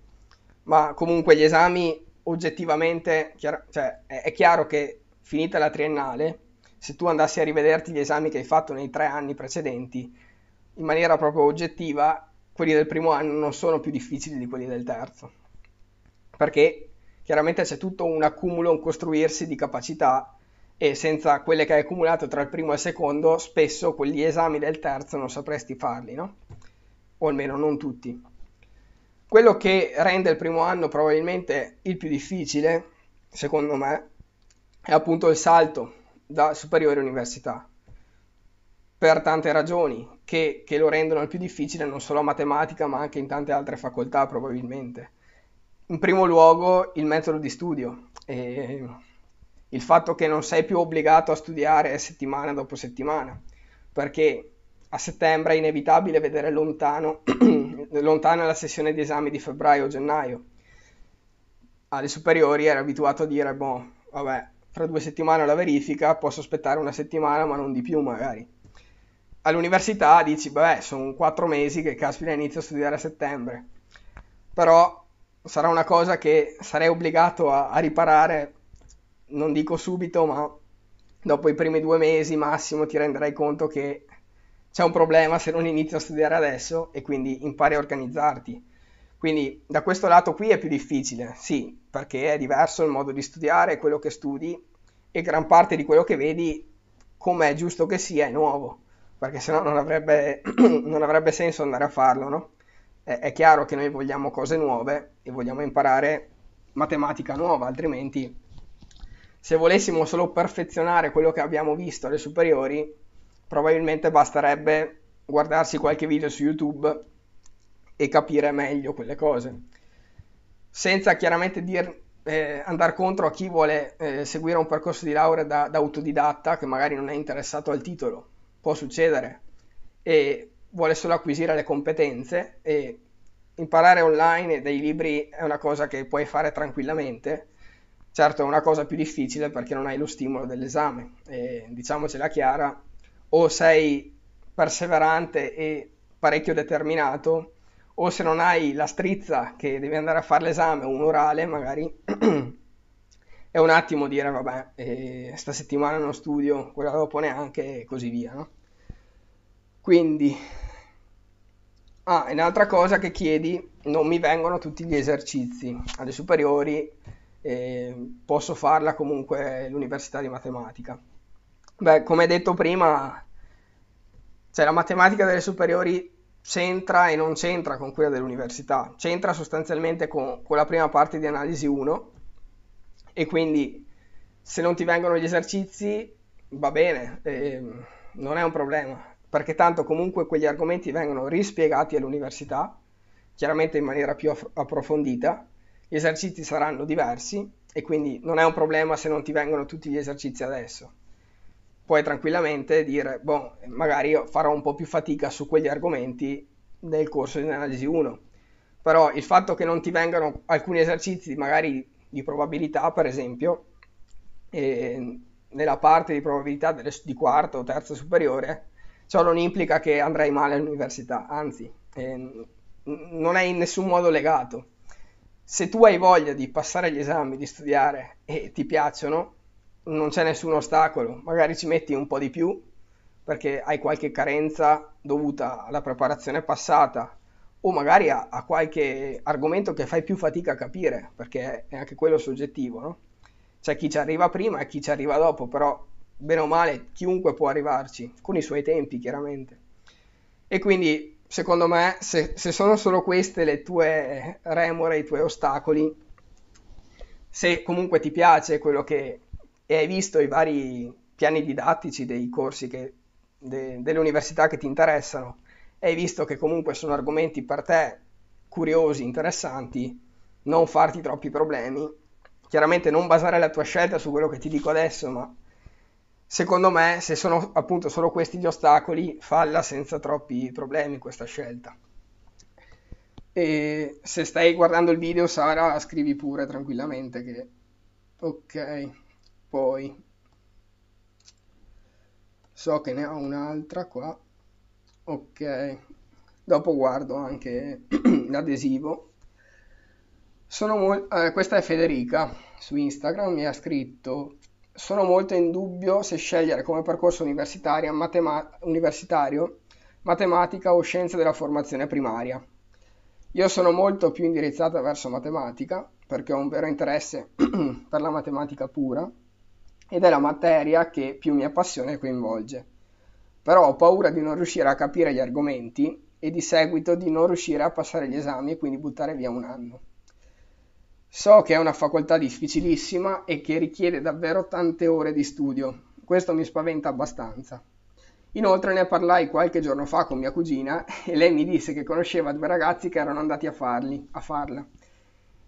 Ma comunque gli esami oggettivamente, chiaro, cioè, è, è chiaro che finita la triennale, se tu andassi a rivederti gli esami che hai fatto nei tre anni precedenti, in maniera proprio oggettiva, quelli del primo anno non sono più difficili di quelli del terzo. Perché chiaramente c'è tutto un accumulo, un costruirsi di capacità e senza quelle che hai accumulato tra il primo e il secondo, spesso quegli esami del terzo non sapresti farli, no? O almeno non tutti. Quello che rende il primo anno probabilmente il più difficile, secondo me, è appunto il salto da superiore università. Per tante ragioni che, che lo rendono il più difficile non solo a matematica ma anche in tante altre facoltà probabilmente. In primo luogo il metodo di studio. E il fatto che non sei più obbligato a studiare settimana dopo settimana, perché a settembre è inevitabile vedere lontano, lontana la sessione di esami di febbraio o gennaio. Alle superiori ero abituato a dire, boh, vabbè, fra due settimane la verifica, posso aspettare una settimana ma non di più magari. All'università dici, beh, sono quattro mesi che caspita inizio a studiare a settembre. Però sarà una cosa che sarei obbligato a, a riparare non dico subito, ma dopo i primi due mesi massimo ti renderai conto che c'è un problema se non inizi a studiare adesso e quindi impari a organizzarti. Quindi da questo lato qui è più difficile, sì, perché è diverso il modo di studiare, quello che studi e gran parte di quello che vedi, come è giusto che sia, è nuovo, perché sennò non avrebbe, non avrebbe senso andare a farlo, no? È, è chiaro che noi vogliamo cose nuove e vogliamo imparare matematica nuova, altrimenti se volessimo solo perfezionare quello che abbiamo visto alle superiori, probabilmente basterebbe guardarsi qualche video su YouTube e capire meglio quelle cose. Senza chiaramente dir, eh, andare contro a chi vuole eh, seguire un percorso di laurea da, da autodidatta, che magari non è interessato al titolo, può succedere, e vuole solo acquisire le competenze e imparare online dai libri è una cosa che puoi fare tranquillamente Certo è una cosa più difficile perché non hai lo stimolo dell'esame e diciamocela chiara, o sei perseverante e parecchio determinato, o se non hai la strizza che devi andare a fare l'esame un orale, magari è un attimo dire vabbè, eh, sta settimana non studio, quella dopo neanche e così via, no? Quindi, ah, un'altra cosa che chiedi, non mi vengono tutti gli esercizi alle superiori posso farla comunque l'università di matematica. Beh, come detto prima, cioè la matematica delle superiori c'entra e non c'entra con quella dell'università, c'entra sostanzialmente con, con la prima parte di analisi 1 e quindi se non ti vengono gli esercizi va bene, eh, non è un problema, perché tanto comunque quegli argomenti vengono rispiegati all'università, chiaramente in maniera più approfondita, gli esercizi saranno diversi e quindi non è un problema se non ti vengono tutti gli esercizi adesso. Puoi tranquillamente dire, boh, magari io farò un po' più fatica su quegli argomenti nel corso di analisi 1. Però il fatto che non ti vengano alcuni esercizi, magari di probabilità, per esempio, eh, nella parte di probabilità delle, di quarto o terza superiore, ciò non implica che andrai male all'università, anzi, eh, non è in nessun modo legato se tu hai voglia di passare gli esami, di studiare e ti piacciono, non c'è nessun ostacolo, magari ci metti un po' di più perché hai qualche carenza dovuta alla preparazione passata o magari a, a qualche argomento che fai più fatica a capire perché è anche quello soggettivo, no? C'è chi ci arriva prima e chi ci arriva dopo, però bene o male chiunque può arrivarci, con i suoi tempi chiaramente. E quindi secondo me, se, se, sono solo queste le tue remore, i tuoi ostacoli, se comunque ti piace quello che hai visto i vari piani didattici dei corsi che, de, delle università che ti interessano hai visto che comunque sono argomenti per te curiosi, interessanti, non farti troppi problemi. Chiaramente non basare la tua scelta su quello che ti dico adesso, ma secondo me se sono appunto solo questi gli ostacoli, falla senza troppi problemi questa scelta. E se stai guardando il video, Sara, scrivi pure tranquillamente che... Ok, poi... So che ne ho un'altra qua. Ok, dopo guardo anche l'adesivo. Mo- eh, questa è Federica su Instagram, mi ha scritto sono molto in dubbio se scegliere come percorso matema- universitario matematica o scienze della formazione primaria. Io sono molto più indirizzata verso matematica perché ho un vero interesse per la matematica pura ed è la materia che più mi appassiona e coinvolge. Però ho paura di non riuscire a capire gli argomenti e di seguito di non riuscire a passare gli esami e quindi buttare via un anno. So che è una facoltà difficilissima e che richiede davvero tante ore di studio. Questo mi spaventa abbastanza. Inoltre ne parlai qualche giorno fa con mia cugina e lei mi disse che conosceva due ragazzi che erano andati a, farli, a farla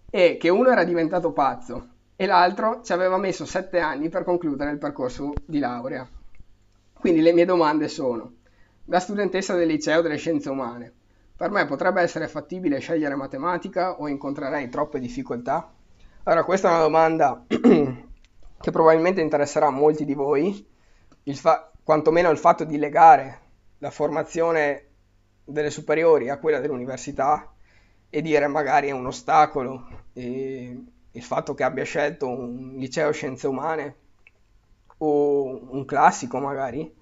e che uno era diventato pazzo e l'altro ci aveva messo sette anni per concludere il percorso di laurea. Quindi le mie domande sono, da studentessa del liceo delle scienze umane, per me potrebbe essere fattibile scegliere matematica o incontrerei troppe difficoltà? Allora, questa è una domanda che probabilmente interesserà molti di voi. Il fa- quantomeno il fatto di legare la formazione delle superiori a quella dell'università e dire magari è un ostacolo e il fatto che abbia scelto un liceo scienze umane o un classico magari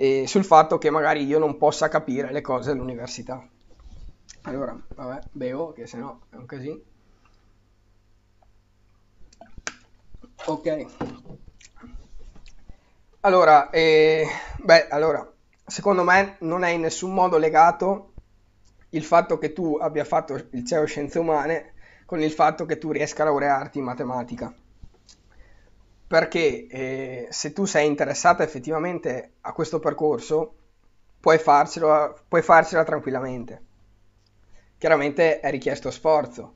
e sul fatto che magari io non possa capire le cose all'università. Allora vabbè bevo che sennò è un casino. Ok. Allora, eh, beh, allora, secondo me non è in nessun modo legato il fatto che tu abbia fatto il liceo scienze umane con il fatto che tu riesca a laurearti in matematica. Perché eh, se tu sei interessata effettivamente a questo percorso, puoi farcelo, puoi farcela tranquillamente. Chiaramente è richiesto sforzo.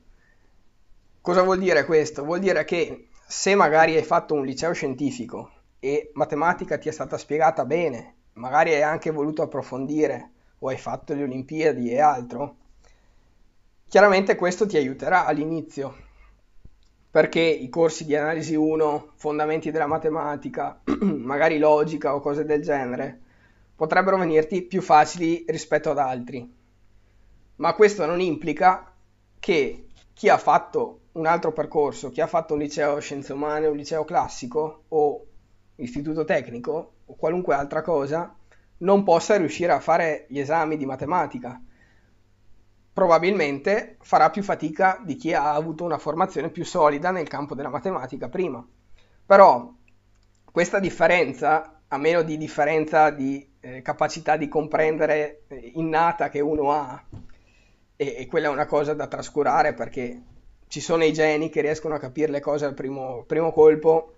Cosa vuol dire questo? Vuol dire che se magari hai fatto un liceo scientifico e matematica ti è stata spiegata bene, magari hai anche voluto approfondire o hai fatto le Olimpiadi e altro, chiaramente questo ti aiuterà all'inizio, perché i corsi di analisi 1, fondamenti della matematica, magari logica o cose del genere, potrebbero venirti più facili rispetto ad altri. Ma questo non implica che chi ha fatto un altro percorso, chi ha fatto un liceo scienze umane, un liceo classico o istituto tecnico o qualunque altra cosa non possa riuscire a fare gli esami di matematica. Probabilmente farà più fatica di chi ha avuto una formazione più solida nel campo della matematica prima. Però questa differenza, a meno di differenza di eh, capacità di comprendere eh, innata che uno ha, e, e, quella è una cosa da trascurare perché ci sono i geni che riescono a capire le cose al primo, primo colpo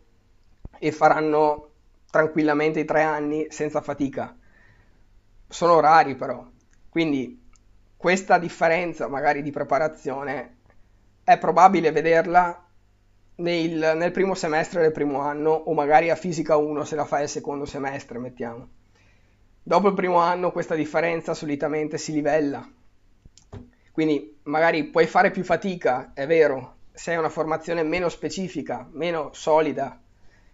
e faranno tranquillamente i tre anni senza fatica. Sono rari però, quindi questa differenza magari di preparazione è probabile vederla nel, nel, primo semestre del primo anno o magari a fisica 1 se la fai il secondo semestre, mettiamo. Dopo il primo anno questa differenza solitamente si livella. Quindi magari puoi fare più fatica, è vero, se hai una formazione meno specifica, meno solida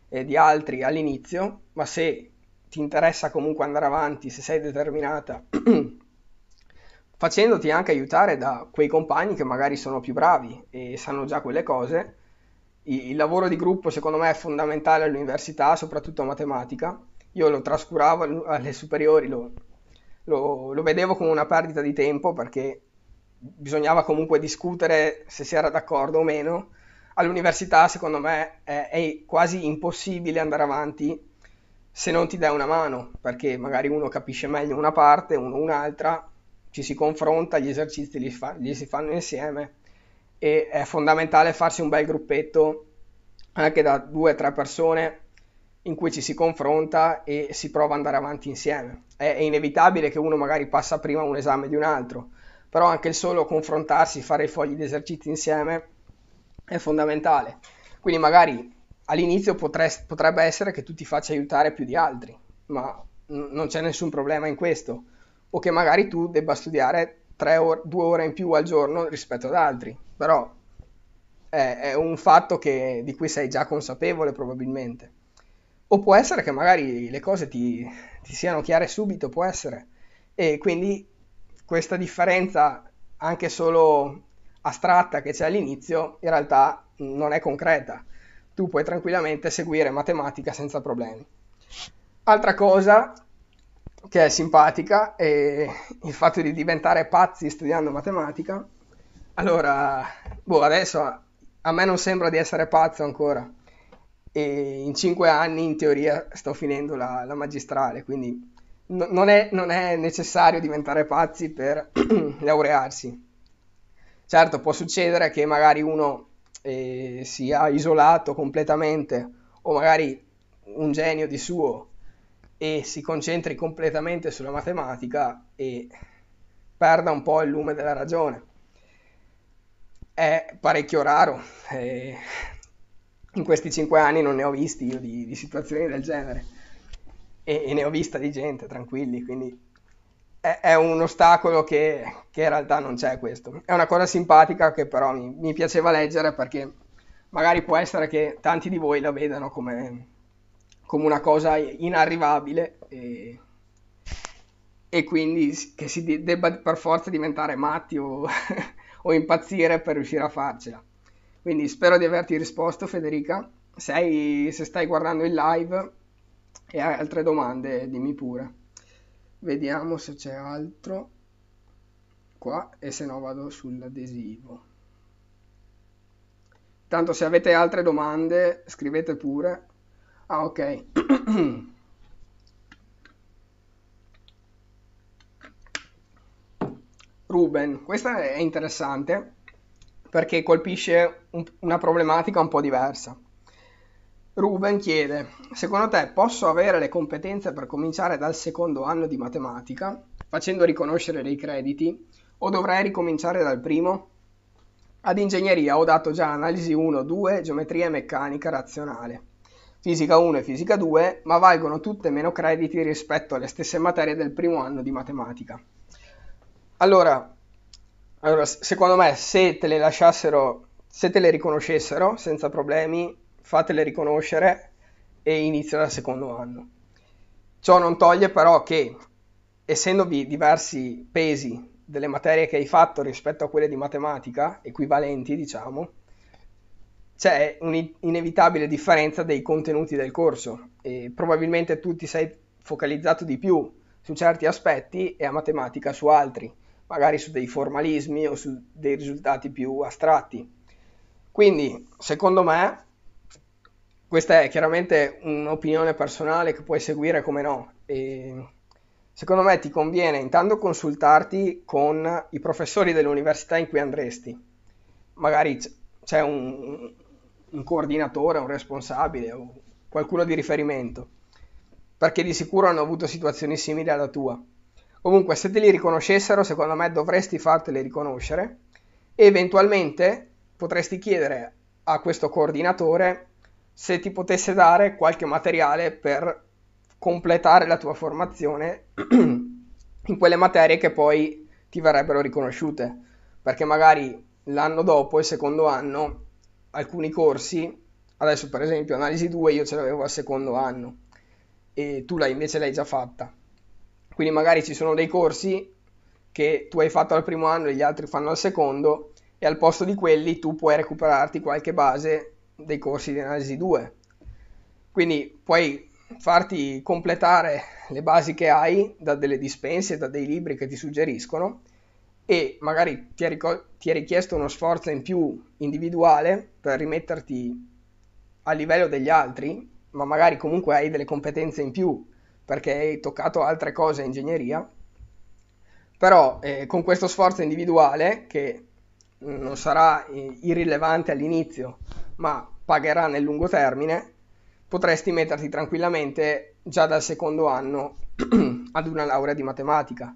eh, di altri all'inizio, ma se ti interessa comunque andare avanti, se sei determinata, facendoti anche aiutare da quei compagni che magari sono più bravi e sanno già quelle cose, il lavoro di gruppo secondo me è fondamentale all'università, soprattutto a matematica. Io lo trascuravo alle superiori, lo, lo, lo, vedevo come una perdita di tempo perché bisognava comunque discutere se si era d'accordo o meno all'università secondo me è, è, quasi impossibile andare avanti se non ti dai una mano, perché magari uno capisce meglio una parte, uno un'altra, ci si confronta, gli esercizi li, fa, li si fanno insieme e è fondamentale farsi un bel gruppetto anche da due o tre persone in cui ci si confronta e si prova ad andare avanti insieme. È, inevitabile che uno magari passa prima un esame di un altro, però anche il solo confrontarsi, fare i fogli di esercizi insieme è fondamentale. Quindi magari all'inizio potrest, potrebbe essere che tu ti faccia aiutare più di altri, ma n- non c'è nessun problema in questo. O che magari tu debba studiare or- due ore in più al giorno rispetto ad altri, però è, è un fatto che, di cui sei già consapevole probabilmente. O può essere che magari le cose ti, ti siano chiare subito, può essere. E quindi questa differenza, anche solo astratta che c'è all'inizio, in realtà non è concreta. Tu puoi tranquillamente seguire matematica senza problemi. Altra cosa che è simpatica è il fatto di diventare pazzi studiando matematica. Allora, boh, adesso a me non sembra di essere pazzo ancora e in cinque anni in teoria sto finendo la, la magistrale, quindi no, non, è, non, è, necessario diventare pazzi per laurearsi. Certo, può succedere che magari uno eh, sia isolato completamente o magari un genio di suo e si concentri completamente sulla matematica e perda un po' il lume della ragione. È parecchio raro, eh, in questi cinque anni non ne ho visti io di, di situazioni del genere e, e, ne ho vista di gente, tranquilli, quindi è, è un ostacolo che, che, in realtà non c'è questo. È una cosa simpatica che però mi, mi, piaceva leggere perché magari può essere che tanti di voi la vedano come, come una cosa inarrivabile e, e quindi che si debba per forza diventare matti o, o impazzire per riuscire a farcela. Quindi spero di averti risposto Federica. Sei, se stai guardando il live e hai altre domande, dimmi pure. Vediamo se c'è altro qua e se no vado sull'adesivo. Tanto se avete altre domande scrivete pure. Ah ok. Ruben, questa è interessante perché colpisce un, una problematica un po' diversa. Ruben chiede, secondo te posso avere le competenze per cominciare dal secondo anno di matematica, facendo riconoscere dei crediti, o dovrei ricominciare dal primo? Ad ingegneria ho dato già analisi 1, 2, geometria e meccanica razionale, fisica 1 e fisica 2, ma valgono tutte meno crediti rispetto alle stesse materie del primo anno di matematica. Allora, allora, secondo me, se te le lasciassero, se te le riconoscessero senza problemi, fatele riconoscere e inizia dal secondo anno. Ciò non toglie però che, essendovi diversi pesi delle materie che hai fatto rispetto a quelle di matematica, equivalenti, diciamo, c'è un'inevitabile differenza dei contenuti del corso e probabilmente tu ti sei focalizzato di più su certi aspetti e a matematica su altri magari su dei formalismi o su dei risultati più astratti. Quindi, secondo me, questa è chiaramente un'opinione personale che puoi seguire come no. E secondo me ti conviene intanto consultarti con i professori dell'università in cui andresti. Magari c'è un, un coordinatore, un responsabile o qualcuno di riferimento, perché di sicuro hanno avuto situazioni simili alla tua. Comunque, se te li riconoscessero, secondo me dovresti farteli riconoscere e eventualmente potresti chiedere a questo coordinatore se ti potesse dare qualche materiale per completare la tua formazione in quelle materie che poi ti verrebbero riconosciute. Perché magari l'anno dopo, il secondo anno, alcuni corsi, adesso per esempio analisi 2 io ce l'avevo al secondo anno e tu l'hai invece l'hai già fatta quindi magari ci sono dei corsi che tu hai fatto al primo anno e gli altri fanno al secondo e al posto di quelli tu puoi recuperarti qualche base dei corsi di analisi 2. Quindi puoi farti completare le basi che hai da delle dispense, da dei libri che ti suggeriscono e magari ti è, ric- ti è richiesto uno sforzo in più individuale per rimetterti a livello degli altri, ma magari comunque hai delle competenze in più perché hai toccato altre cose in ingegneria, però eh, con questo sforzo individuale che non sarà eh, irrilevante all'inizio, ma pagherà nel lungo termine, potresti metterti tranquillamente già dal secondo anno ad una laurea di matematica.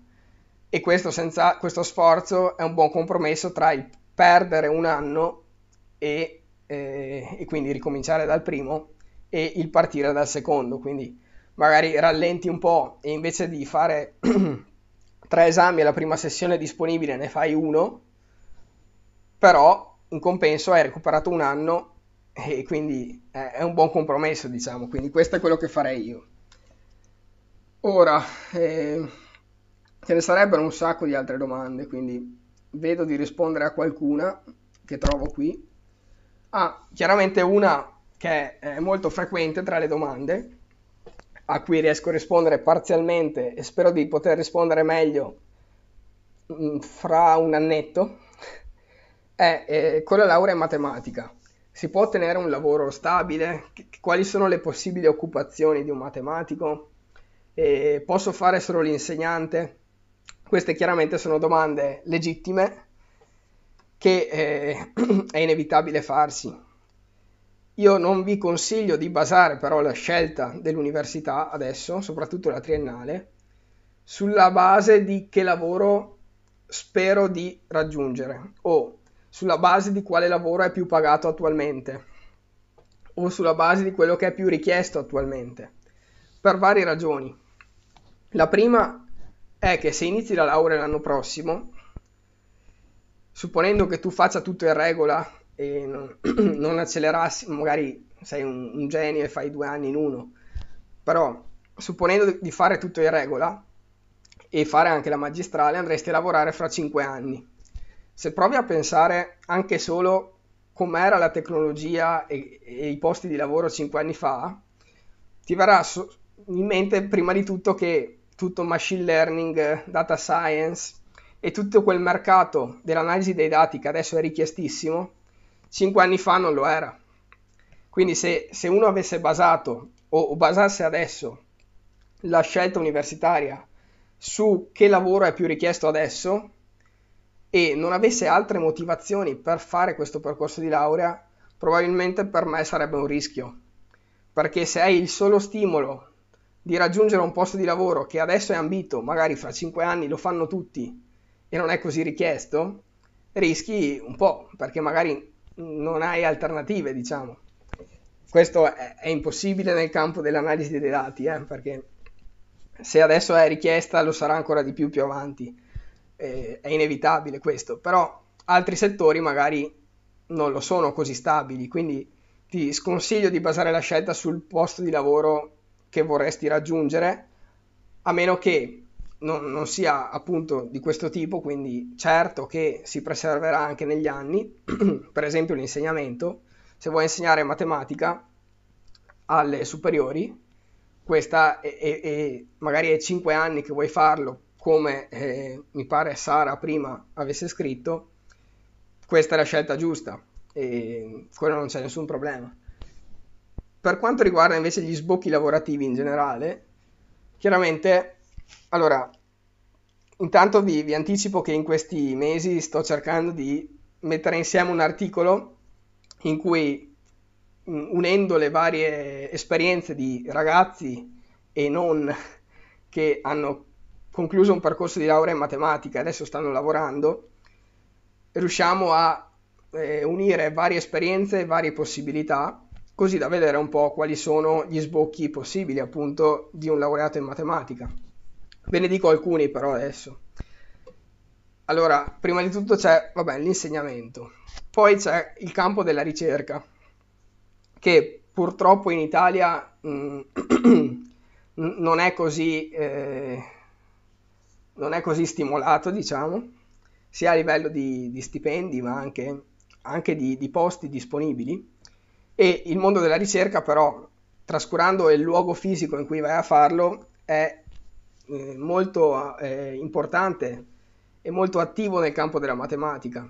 E questo, senza, questo sforzo è un buon compromesso tra il perdere un anno e, eh, e quindi ricominciare dal primo e il partire dal secondo. Quindi magari rallenti un po' e invece di fare tre esami alla prima sessione disponibile ne fai uno, però in compenso hai recuperato un anno e quindi è un buon compromesso, diciamo. Quindi questo è quello che farei io. Ora, eh, ce ne sarebbero un sacco di altre domande, quindi vedo di rispondere a qualcuna che trovo qui. Ah, chiaramente una che è molto frequente tra le domande, a cui riesco a rispondere parzialmente e spero di poter rispondere meglio mm, fra un annetto, è eh, con la laurea in matematica. Si può ottenere un lavoro stabile? Quali sono le possibili occupazioni di un matematico? Eh, posso fare solo l'insegnante? Queste chiaramente sono domande legittime che eh, è inevitabile farsi. Io non vi consiglio di basare però la scelta dell'università adesso, soprattutto la triennale, sulla base di che lavoro spero di raggiungere o sulla base di quale lavoro è più pagato attualmente o sulla base di quello che è più richiesto attualmente, per varie ragioni. La prima è che se inizi la laurea l'anno prossimo, supponendo che tu faccia tutto in regola e non, non accelerassi, magari sei un, un, genio e fai due anni in uno, però supponendo di fare tutto in regola e fare anche la magistrale andresti a lavorare fra cinque anni. Se provi a pensare anche solo com'era la tecnologia e, e, i posti di lavoro cinque anni fa, ti verrà in mente prima di tutto che tutto machine learning, data science e tutto quel mercato dell'analisi dei dati che adesso è richiestissimo, cinque anni fa non lo era. Quindi se, se uno avesse basato o, o basasse adesso la scelta universitaria su che lavoro è più richiesto adesso, e non avesse altre motivazioni per fare questo percorso di laurea, probabilmente per me sarebbe un rischio. Perché se hai il solo stimolo di raggiungere un posto di lavoro che adesso è ambito, magari fra 5 anni lo fanno tutti e non è così richiesto, rischi un po', perché magari non hai alternative, diciamo. Questo è, è impossibile nel campo dell'analisi dei dati, eh, perché se adesso è richiesta lo sarà ancora di più più avanti eh, è inevitabile questo, però altri settori magari non lo sono così stabili, quindi ti sconsiglio di basare la scelta sul posto di lavoro che vorresti raggiungere, a meno che non, non, sia appunto di questo tipo, quindi certo che si preserverà anche negli anni, per esempio l'insegnamento, se vuoi insegnare matematica alle superiori, questa è, è, è, magari è 5 anni che vuoi farlo come eh, mi pare Sara prima avesse scritto, questa è la scelta giusta e quello non c'è nessun problema. Per quanto riguarda invece gli sbocchi lavorativi in generale, chiaramente, allora, intanto vi, vi anticipo che in questi mesi sto cercando di mettere insieme un articolo in cui unendo le varie esperienze di ragazzi e non che hanno concluso un percorso di laurea in matematica e adesso stanno lavorando, riusciamo a eh, unire varie esperienze e varie possibilità, così da vedere un po' quali sono gli sbocchi possibili appunto di un laureato in matematica. Ve ne dico alcuni però adesso. Allora, prima di tutto c'è vabbè, l'insegnamento, poi c'è il campo della ricerca, che purtroppo in Italia mh, mm, non è così eh, non è così stimolato, diciamo, sia a livello di, di stipendi ma anche, anche di, di, posti disponibili. E il mondo della ricerca però, trascurando il luogo fisico in cui vai a farlo, è eh, molto eh, importante e molto attivo nel campo della matematica.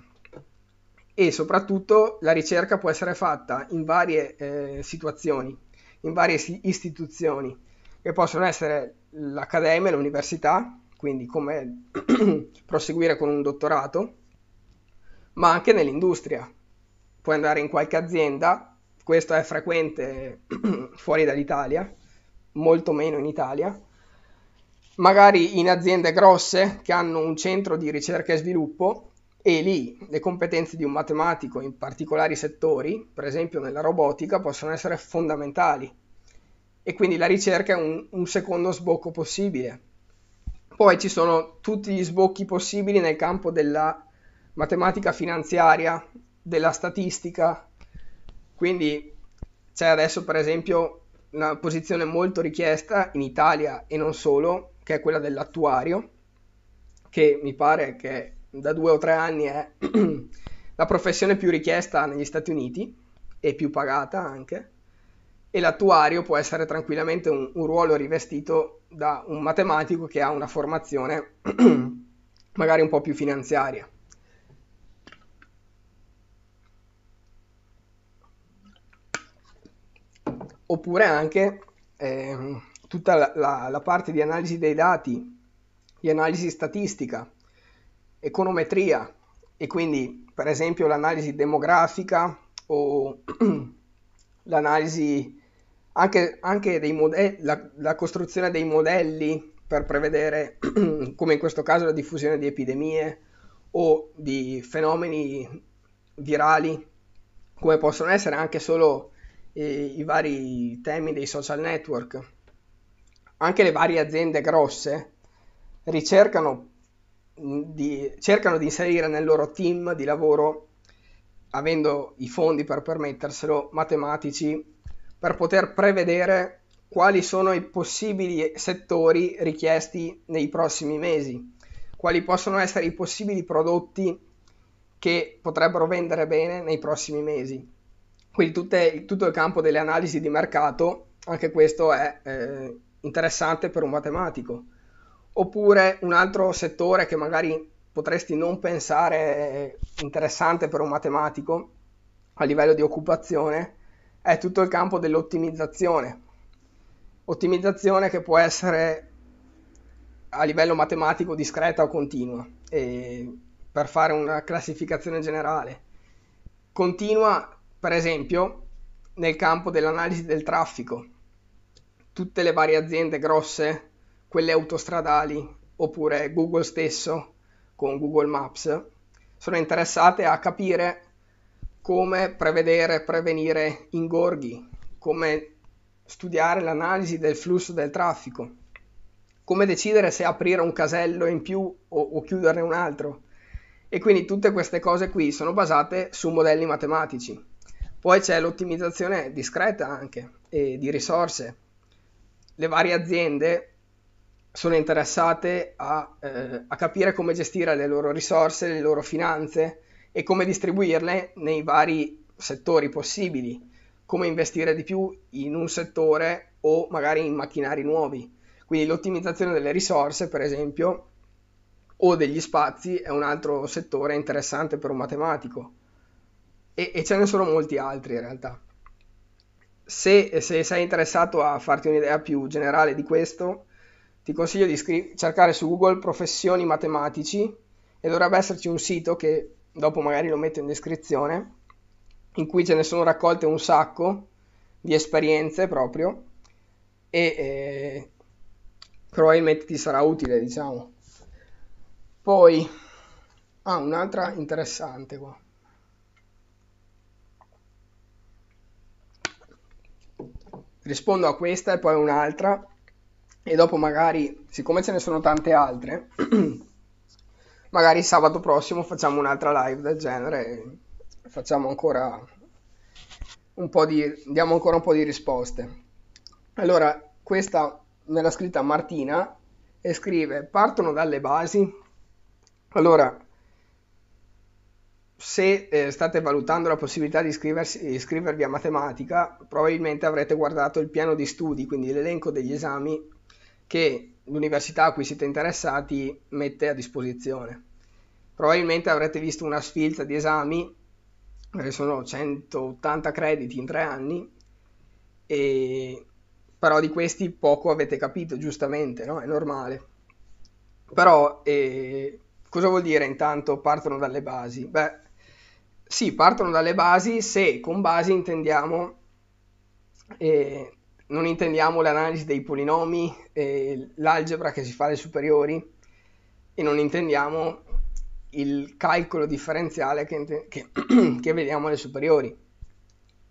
E soprattutto la ricerca può essere fatta in varie eh, situazioni, in varie istituzioni, che possono essere l'accademia, l'università, quindi come proseguire con un dottorato, ma anche nell'industria. Puoi andare in qualche azienda questo è frequente fuori dall'Italia, molto meno in Italia, magari in aziende grosse che hanno un centro di ricerca e sviluppo e lì le competenze di un matematico in particolari settori, per esempio nella robotica, possono essere fondamentali e quindi la ricerca è un, un secondo sbocco possibile. Poi ci sono tutti gli sbocchi possibili nel campo della matematica finanziaria, della statistica, quindi c'è adesso per esempio una posizione molto richiesta in Italia e non solo, che è quella dell'attuario, che mi pare che da due o tre anni è la professione più richiesta negli Stati Uniti e più pagata anche, e l'attuario può essere tranquillamente un, un ruolo rivestito da un matematico che ha una formazione magari un po' più finanziaria. Oppure anche eh, tutta la, la, la, parte di analisi dei dati, di analisi statistica, econometria. E quindi per esempio l'analisi demografica o l'analisi anche, anche dei modelli, la, la costruzione dei modelli per prevedere, come in questo caso, la diffusione di epidemie o di fenomeni virali, come possono essere anche solo i vari temi dei social network. Anche le varie aziende grosse ricercano di, cercano di inserire nel loro team di lavoro, avendo i fondi per permetterselo, matematici, per poter prevedere quali sono i possibili settori richiesti nei prossimi mesi, quali possono essere i possibili prodotti che potrebbero vendere bene nei prossimi mesi. Quindi tutte, tutto il campo delle analisi di mercato, anche questo è eh, interessante per un matematico. Oppure un altro settore che magari potresti non pensare interessante per un matematico a livello di occupazione è tutto il campo dell'ottimizzazione. Ottimizzazione che può essere a livello matematico discreta o continua, per fare una classificazione generale. Continua per esempio, nel campo dell'analisi del traffico, tutte le varie aziende grosse, quelle autostradali, oppure Google stesso con Google Maps, sono interessate a capire come prevedere e prevenire ingorghi, come studiare l'analisi del flusso del traffico, come decidere se aprire un casello in più o, o chiuderne un altro. E quindi tutte queste cose qui sono basate su modelli matematici. Poi c'è l'ottimizzazione discreta anche e di risorse. Le varie aziende sono interessate a, eh, a, capire come gestire le loro risorse, le loro finanze e come distribuirle nei vari settori possibili, come investire di più in un settore o magari in macchinari nuovi. Quindi l'ottimizzazione delle risorse, per esempio, o degli spazi è un altro settore interessante per un matematico e, e ce ne sono molti altri in realtà. Se, se, sei interessato a farti un'idea più generale di questo, ti consiglio di scri- cercare su Google professioni matematici e dovrebbe esserci un sito che dopo magari lo metto in descrizione, in cui ce ne sono raccolte un sacco di esperienze proprio e eh, probabilmente ti sarà utile, diciamo. Poi, ah, un'altra interessante qua. Rispondo a questa e poi un'altra e dopo magari, siccome ce ne sono tante altre, magari sabato prossimo facciamo un'altra live del genere e facciamo ancora un po' di, diamo ancora un po' di risposte. Allora, questa me l'ha scritta Martina e scrive, partono dalle basi. Allora, se eh, state valutando la possibilità di iscrivervi a matematica, probabilmente avrete guardato il piano di studi, quindi l'elenco degli esami che l'università a cui siete interessati mette a disposizione. Probabilmente avrete visto una sfilza di esami, che sono 180 crediti in tre anni, e... però di questi poco avete capito, giustamente, no? È normale. Però eh, cosa vuol dire intanto partono dalle basi? Beh, sì, partono dalle basi se con basi intendiamo, eh, non intendiamo l'analisi dei polinomi, eh, l'algebra che si fa alle superiori e non intendiamo il calcolo differenziale che, che, che vediamo alle superiori.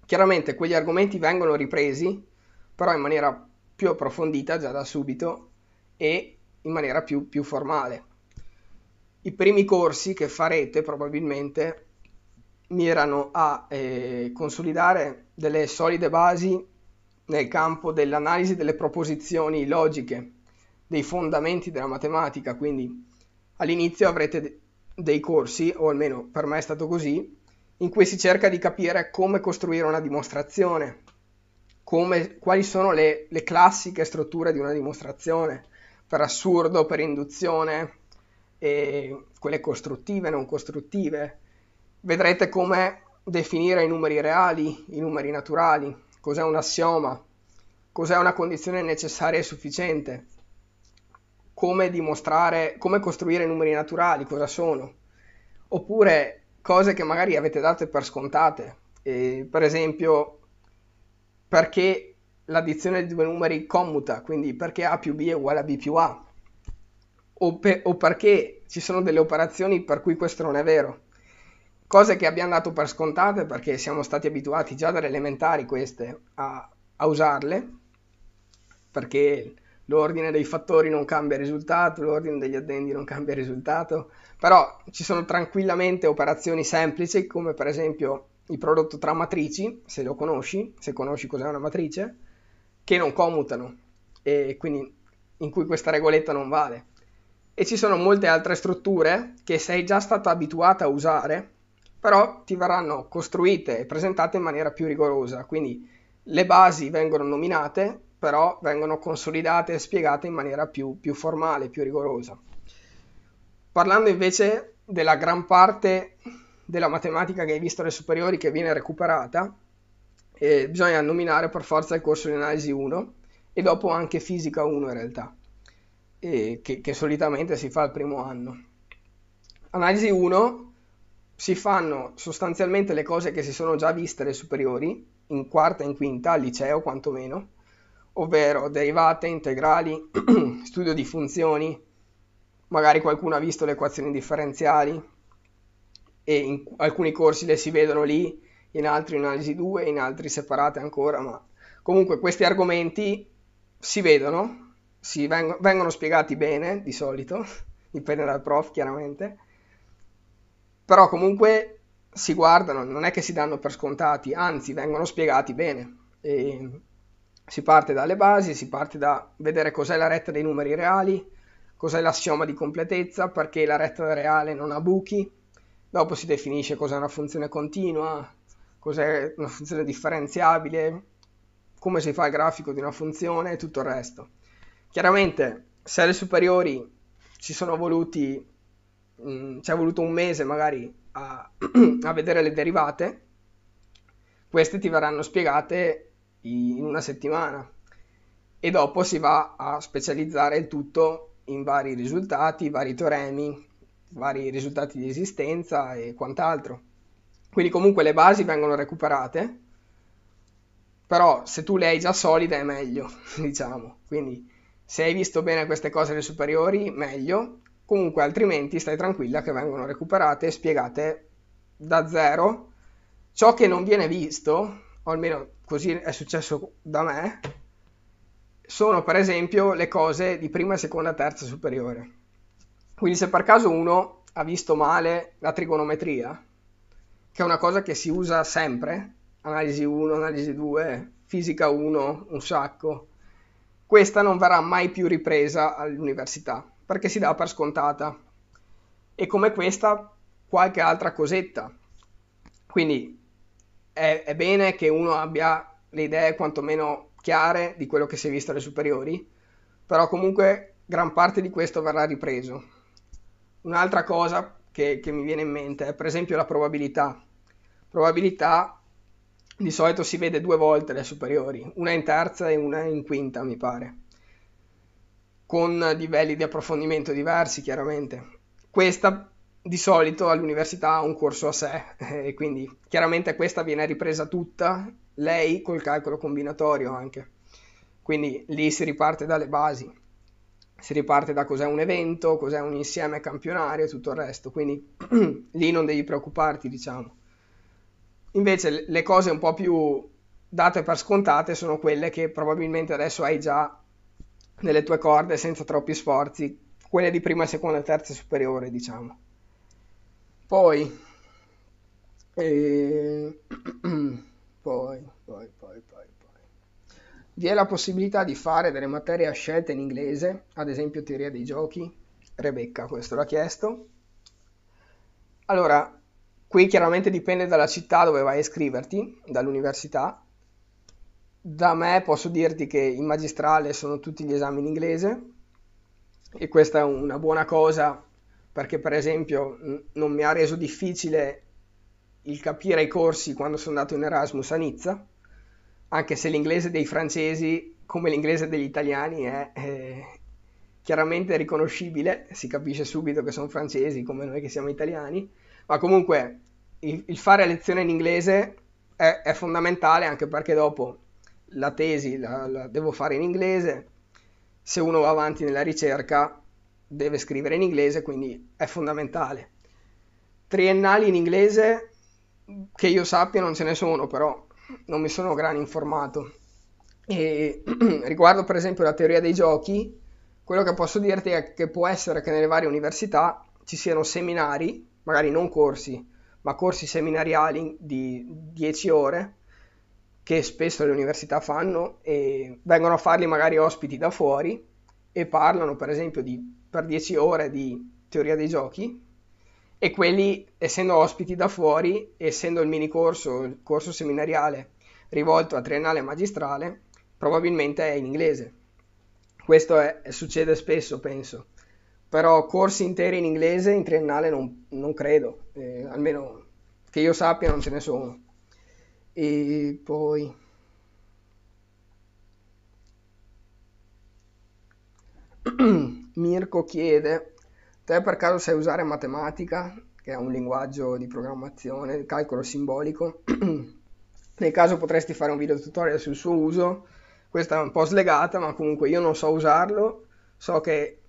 Chiaramente quegli argomenti vengono ripresi, però in maniera più approfondita già da subito e in maniera più, più formale. I primi corsi che farete probabilmente mirano a eh, consolidare delle solide basi nel campo dell'analisi delle proposizioni logiche, dei fondamenti della matematica, quindi all'inizio avrete dei corsi, o almeno per me è stato così, in cui si cerca di capire come costruire una dimostrazione, come, quali sono le, le classiche strutture di una dimostrazione, per assurdo, per induzione, quelle costruttive, non costruttive, vedrete come definire i numeri reali, i numeri naturali, cos'è un assioma, cos'è una condizione necessaria e sufficiente, come dimostrare, come costruire i numeri naturali, cosa sono, oppure cose che magari avete dato per scontate, eh, per esempio perché l'addizione di due numeri commuta, quindi perché A più B è uguale a B più A, o, pe- o perché ci sono delle operazioni per cui questo non è vero cose che abbiamo dato per scontate perché siamo stati abituati già dalle elementari queste a, a usarle, perché l'ordine dei fattori non cambia risultato, l'ordine degli addendi non cambia risultato, però ci sono tranquillamente operazioni semplici come per esempio il prodotto tra matrici, se lo conosci, se conosci cos'è una matrice, che non commutano e quindi in cui questa regoletta non vale. E ci sono molte altre strutture che sei già stato abituato a usare però ti verranno costruite e presentate in maniera più rigorosa, quindi le basi vengono nominate, però vengono consolidate e spiegate in maniera più, più formale, più rigorosa. Parlando invece della gran parte della matematica che hai visto alle superiori che viene recuperata, eh, bisogna nominare per forza il corso di analisi 1 e dopo anche fisica 1 in realtà, eh, che, che solitamente si fa al primo anno. Analisi 1 si fanno sostanzialmente le cose che si sono già viste alle superiori, in quarta e in quinta, al liceo quantomeno, ovvero derivate, integrali, studio di funzioni, magari qualcuno ha visto le equazioni differenziali e in alcuni corsi le si vedono lì, in altri in analisi 2, in altri separate ancora, ma comunque questi argomenti si vedono, si vengono, vengono spiegati bene di solito, dipende dal prof chiaramente, però comunque si guardano, non è che si danno per scontati, anzi vengono spiegati bene. E si parte dalle basi, si parte da vedere cos'è la retta dei numeri reali, cos'è l'assioma di completezza, perché la retta reale non ha buchi, dopo si definisce cos'è una funzione continua, cos'è una funzione differenziabile, come si fa il grafico di una funzione e tutto il resto. Chiaramente se alle superiori ci sono voluti Mm, ci è voluto un mese magari a, a vedere le derivate, queste ti verranno spiegate in una settimana e dopo si va a specializzare il tutto in vari risultati, vari teoremi, vari risultati di esistenza e quant'altro. Quindi comunque le basi vengono recuperate, però se tu le hai già solide è meglio, diciamo. Quindi se hai visto bene queste cose alle superiori, meglio. Comunque altrimenti stai tranquilla che vengono recuperate e spiegate da zero. Ciò che non viene visto, o almeno così è successo da me, sono per esempio le cose di prima, seconda, terza superiore. Quindi se per caso uno ha visto male la trigonometria, che è una cosa che si usa sempre, analisi 1, analisi 2, fisica 1, un sacco, questa non verrà mai più ripresa all'università perché si dà per scontata. E come questa qualche altra cosetta. Quindi è, è bene che uno abbia le idee quantomeno chiare di quello che si è visto alle superiori, però comunque gran parte di questo verrà ripreso. Un'altra cosa che, che mi viene in mente è per esempio la probabilità. Probabilità di solito si vede due volte le superiori, una in terza e una in quinta, mi pare con livelli di approfondimento diversi chiaramente. Questa di solito all'università ha un corso a sé e quindi chiaramente questa viene ripresa tutta, lei col calcolo combinatorio anche. Quindi lì si riparte dalle basi, si riparte da cos'è un evento, cos'è un insieme campionario e tutto il resto, quindi lì non devi preoccuparti, diciamo. Invece le cose un po' più date per scontate sono quelle che probabilmente adesso hai già nelle tue corde senza troppi sforzi, quelle di prima, seconda e terza superiore, diciamo. Poi, eh, poi, poi, poi, poi, poi. Vi è la possibilità di fare delle materie a scelta in inglese, ad esempio teoria dei giochi. Rebecca questo l'ha chiesto. Allora, qui chiaramente dipende dalla città dove vai a iscriverti, dall'università. Da me posso dirti che in magistrale sono tutti gli esami in inglese e questa è una buona cosa perché per esempio non mi ha reso difficile il capire i corsi quando sono andato in Erasmus a Nizza, anche se l'inglese dei francesi, come l'inglese degli italiani, è, è chiaramente riconoscibile, si capisce subito che sono francesi come noi che siamo italiani, ma comunque il, il fare lezione in inglese è, è, fondamentale anche perché dopo la tesi la, la devo fare in inglese, se uno va avanti nella ricerca deve scrivere in inglese, quindi è fondamentale. Triennali in inglese, che io sappia non ce ne sono, però non mi sono gran informato. E riguardo per esempio la teoria dei giochi, quello che posso dirti è che può essere che nelle varie università ci siano seminari, magari non corsi, ma corsi seminariali di 10 ore che spesso le università fanno e vengono a farli magari ospiti da fuori e parlano per esempio di per 10 ore di teoria dei giochi e quelli, essendo ospiti da fuori, essendo il mini corso, il corso seminariale rivolto a triennale magistrale, probabilmente è in inglese. Questo è, succede spesso, penso. Però corsi interi in inglese in triennale non, non credo, eh, almeno che io sappia non ce ne sono. E poi... Mirko chiede, te per caso sai usare matematica, che è un linguaggio di programmazione, calcolo simbolico? Nel caso potresti fare un video tutorial sul suo uso, questa è un po' slegata, ma comunque io non so usarlo, so che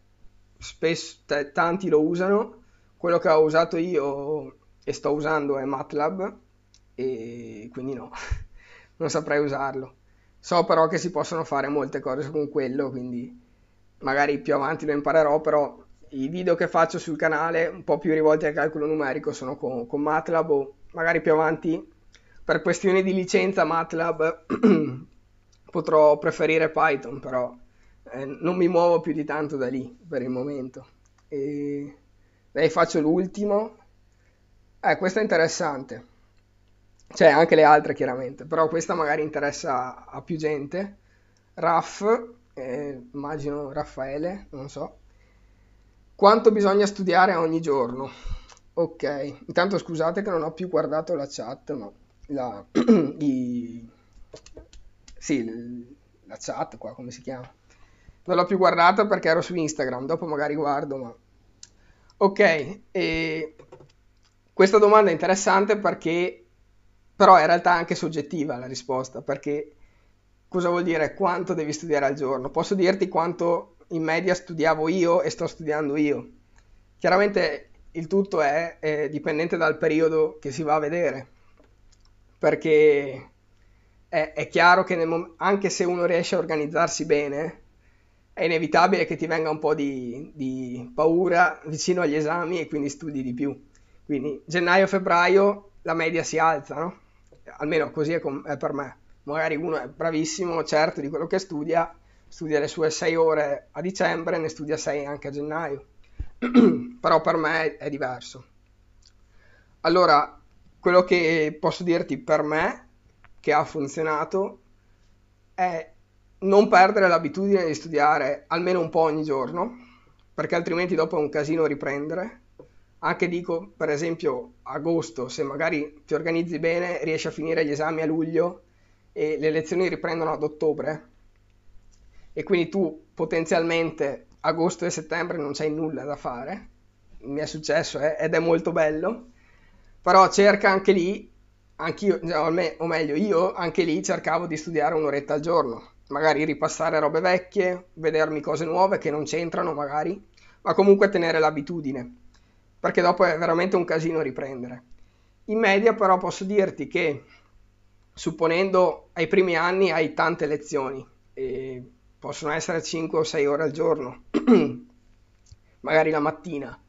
spesso t- tanti lo usano, quello che ho usato io e sto usando è MATLAB e quindi no, non saprei usarlo. So però che si possono fare molte cose con quello, quindi magari più avanti lo imparerò, però i video che faccio sul canale un po' più rivolti al calcolo numerico sono con, con MATLAB o magari più avanti per questioni di licenza MATLAB potrò preferire Python, però eh, non mi muovo più di tanto da lì per il momento. E dai, faccio l'ultimo. Eh, questo è interessante. C'è anche le altre chiaramente, però questa magari interessa a più gente. RAF eh, immagino Raffaele, non so. Quanto bisogna studiare ogni giorno? Ok, intanto scusate che non ho più guardato la chat, ma la, i, sì, la chat qua, come si chiama? Non l'ho più guardata perché ero su Instagram, dopo magari guardo, ma... Ok, e questa domanda è interessante perché però in realtà anche soggettiva la risposta, perché cosa vuol dire quanto devi studiare al giorno? Posso dirti quanto in media studiavo io e sto studiando io. Chiaramente il tutto è, è dipendente dal periodo che si va a vedere, perché è, è chiaro che mom- anche se uno riesce a organizzarsi bene, è inevitabile che ti venga un po' di, di paura vicino agli esami e quindi studi di più. Quindi gennaio-febbraio la media si alza, no? Almeno così è, com- è per me magari uno è bravissimo, certo di quello che studia, studia le sue 6 ore a dicembre, ne studia 6 anche a gennaio, però per me è diverso. Allora, quello che posso dirti per me, che ha funzionato, è non perdere l'abitudine di studiare almeno un po' ogni giorno, perché altrimenti dopo è un casino riprendere. Anche dico, per esempio, agosto, se magari ti organizzi bene, riesci a finire gli esami a luglio e le lezioni riprendono ad ottobre. E quindi tu potenzialmente agosto e settembre non c'hai nulla da fare. Mi è successo eh, ed è molto bello, però cerca anche lì, anch'io, o meglio io anche lì cercavo di studiare un'oretta al giorno, magari ripassare robe vecchie, vedermi cose nuove che non c'entrano magari, ma comunque tenere l'abitudine, perché dopo è veramente un casino riprendere. In media però posso dirti che supponendo ai primi anni hai tante lezioni, possono essere 5 o 6 ore al giorno, magari la mattina.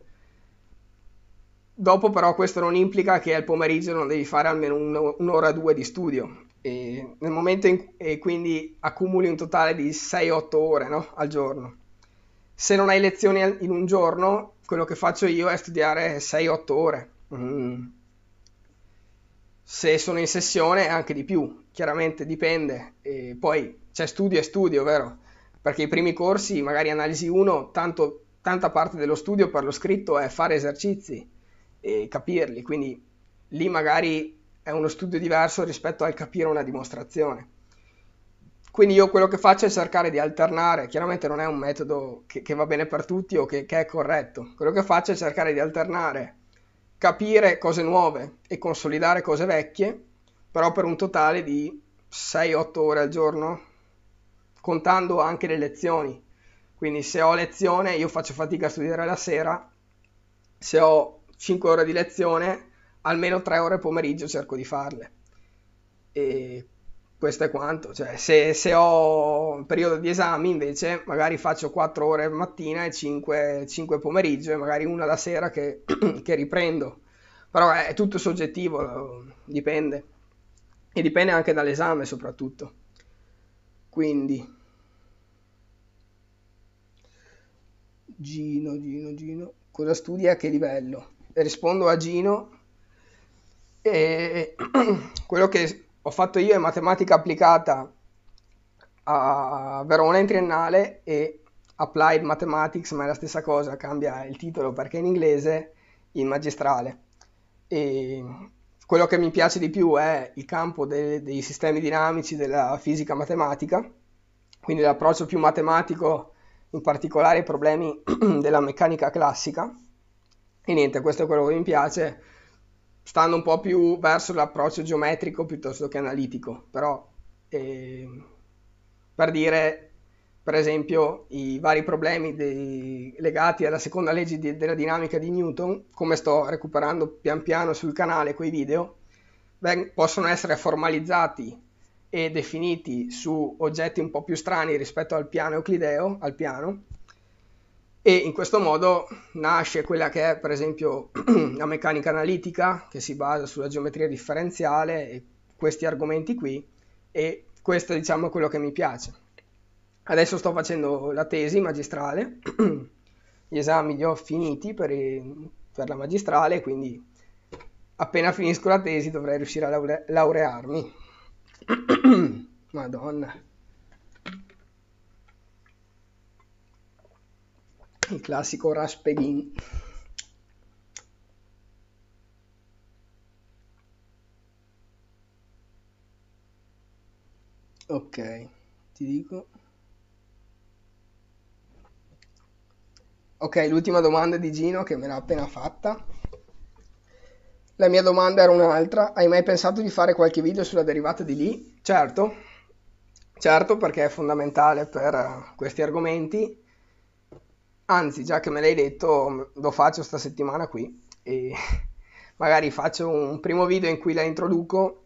Dopo però questo non implica che al pomeriggio non devi fare almeno un'ora o due di studio, e nel momento in cui quindi accumuli un totale di 6-8 ore no? al giorno. Se non hai lezioni in un giorno, quello che faccio io è studiare 6-8 ore. Mm. Se sono in sessione anche di più, chiaramente dipende. E poi c'è studio e studio, vero? Perché i primi corsi, magari analisi 1, tanto, tanta parte dello studio per lo scritto è fare esercizi e capirli, quindi lì magari è uno studio diverso rispetto al capire una dimostrazione. Quindi io quello che faccio è cercare di alternare, chiaramente non è un metodo che, che va bene per tutti o che, che, è corretto, quello che faccio è cercare di alternare, capire cose nuove e consolidare cose vecchie, però per un totale di 6-8 ore al giorno, contando anche le lezioni. Quindi se ho lezione io faccio fatica a studiare la sera, se ho 5 ore di lezione almeno tre ore pomeriggio cerco di farle. E questo è quanto. Cioè, se, se, ho un periodo di esami, invece, magari faccio 4 ore mattina e 5, 5 pomeriggio e magari una la sera che, che riprendo. Però è, tutto soggettivo, dipende. E dipende anche dall'esame soprattutto. Quindi... Gino, Gino, Gino. Cosa studi a che livello? Rispondo a Gino e quello che ho fatto io è matematica applicata a Verona in triennale e Applied Mathematics, ma è la stessa cosa, cambia il titolo perché in inglese in magistrale. E quello che mi piace di più è il campo de- dei sistemi dinamici della fisica matematica, quindi l'approccio più matematico, in particolare ai problemi della meccanica classica. E niente, questo è quello che mi piace stando un po' più verso l'approccio geometrico piuttosto che analitico, però eh, per dire per esempio i vari problemi dei, legati alla seconda legge di, della dinamica di Newton, come sto recuperando pian piano sul canale quei video, beh, possono essere formalizzati e definiti su oggetti un po' più strani rispetto al piano euclideo, al piano, e in questo modo nasce quella che è per esempio la meccanica analitica che si basa sulla geometria differenziale e questi argomenti qui e questo diciamo è quello che mi piace. Adesso sto facendo la tesi magistrale, gli esami li ho finiti per, per la magistrale, quindi appena finisco la tesi dovrei riuscire a laure- laurearmi. Madonna. Il classico Raspeghini. Ok, ti dico. Ok, l'ultima domanda di Gino che me l'ha appena fatta. La mia domanda era un'altra. Hai mai pensato di fare qualche video sulla derivata di Lie? Certo, certo perché è fondamentale per questi argomenti Anzi, già che me l'hai detto, lo faccio sta settimana qui e magari faccio un primo video in cui la introduco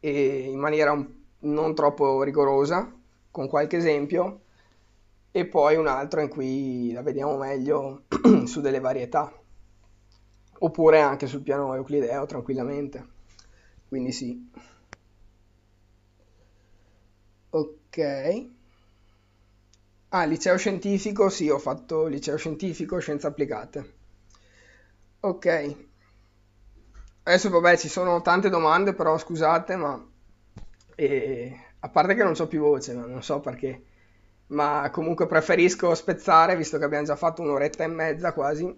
in maniera non troppo rigorosa, con qualche esempio, e poi un altro in cui la vediamo meglio su delle varietà, oppure anche sul piano euclideo tranquillamente. Quindi sì. Ok. Ah, liceo scientifico, sì, ho fatto liceo scientifico, scienze applicate. Ok. Adesso vabbè, ci sono tante domande, però scusate, ma e, a parte che non so più voce, non so perché, ma comunque preferisco spezzare, visto che abbiamo già fatto un'oretta e mezza quasi,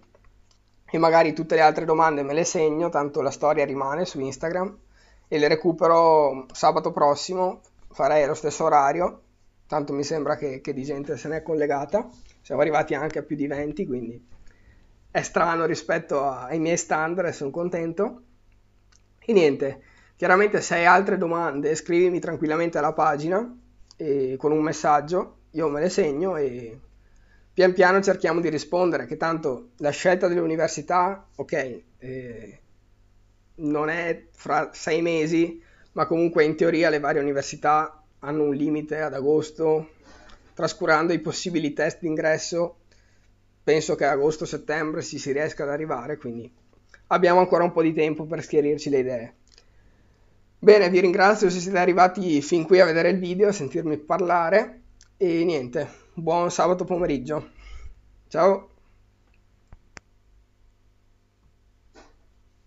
e magari tutte le altre domande me le segno, tanto la storia rimane su Instagram e le recupero sabato prossimo, farei lo stesso orario tanto mi sembra che, che di gente se n'è collegata, siamo arrivati anche a più di 20, quindi è strano rispetto ai miei standard e sono contento. E niente, chiaramente se hai altre domande scrivimi tranquillamente alla pagina con un messaggio, io me le segno e pian piano cerchiamo di rispondere, che tanto la scelta delle università, ok, eh, non è fra sei mesi, ma comunque in teoria le varie università hanno un limite ad agosto, trascurando i possibili test d'ingresso, penso che agosto-settembre si, si riesca ad arrivare, quindi abbiamo ancora un po' di tempo per schierirci le idee. Bene, vi ringrazio se siete arrivati fin qui a vedere il video, a sentirmi parlare e niente, buon sabato pomeriggio. Ciao!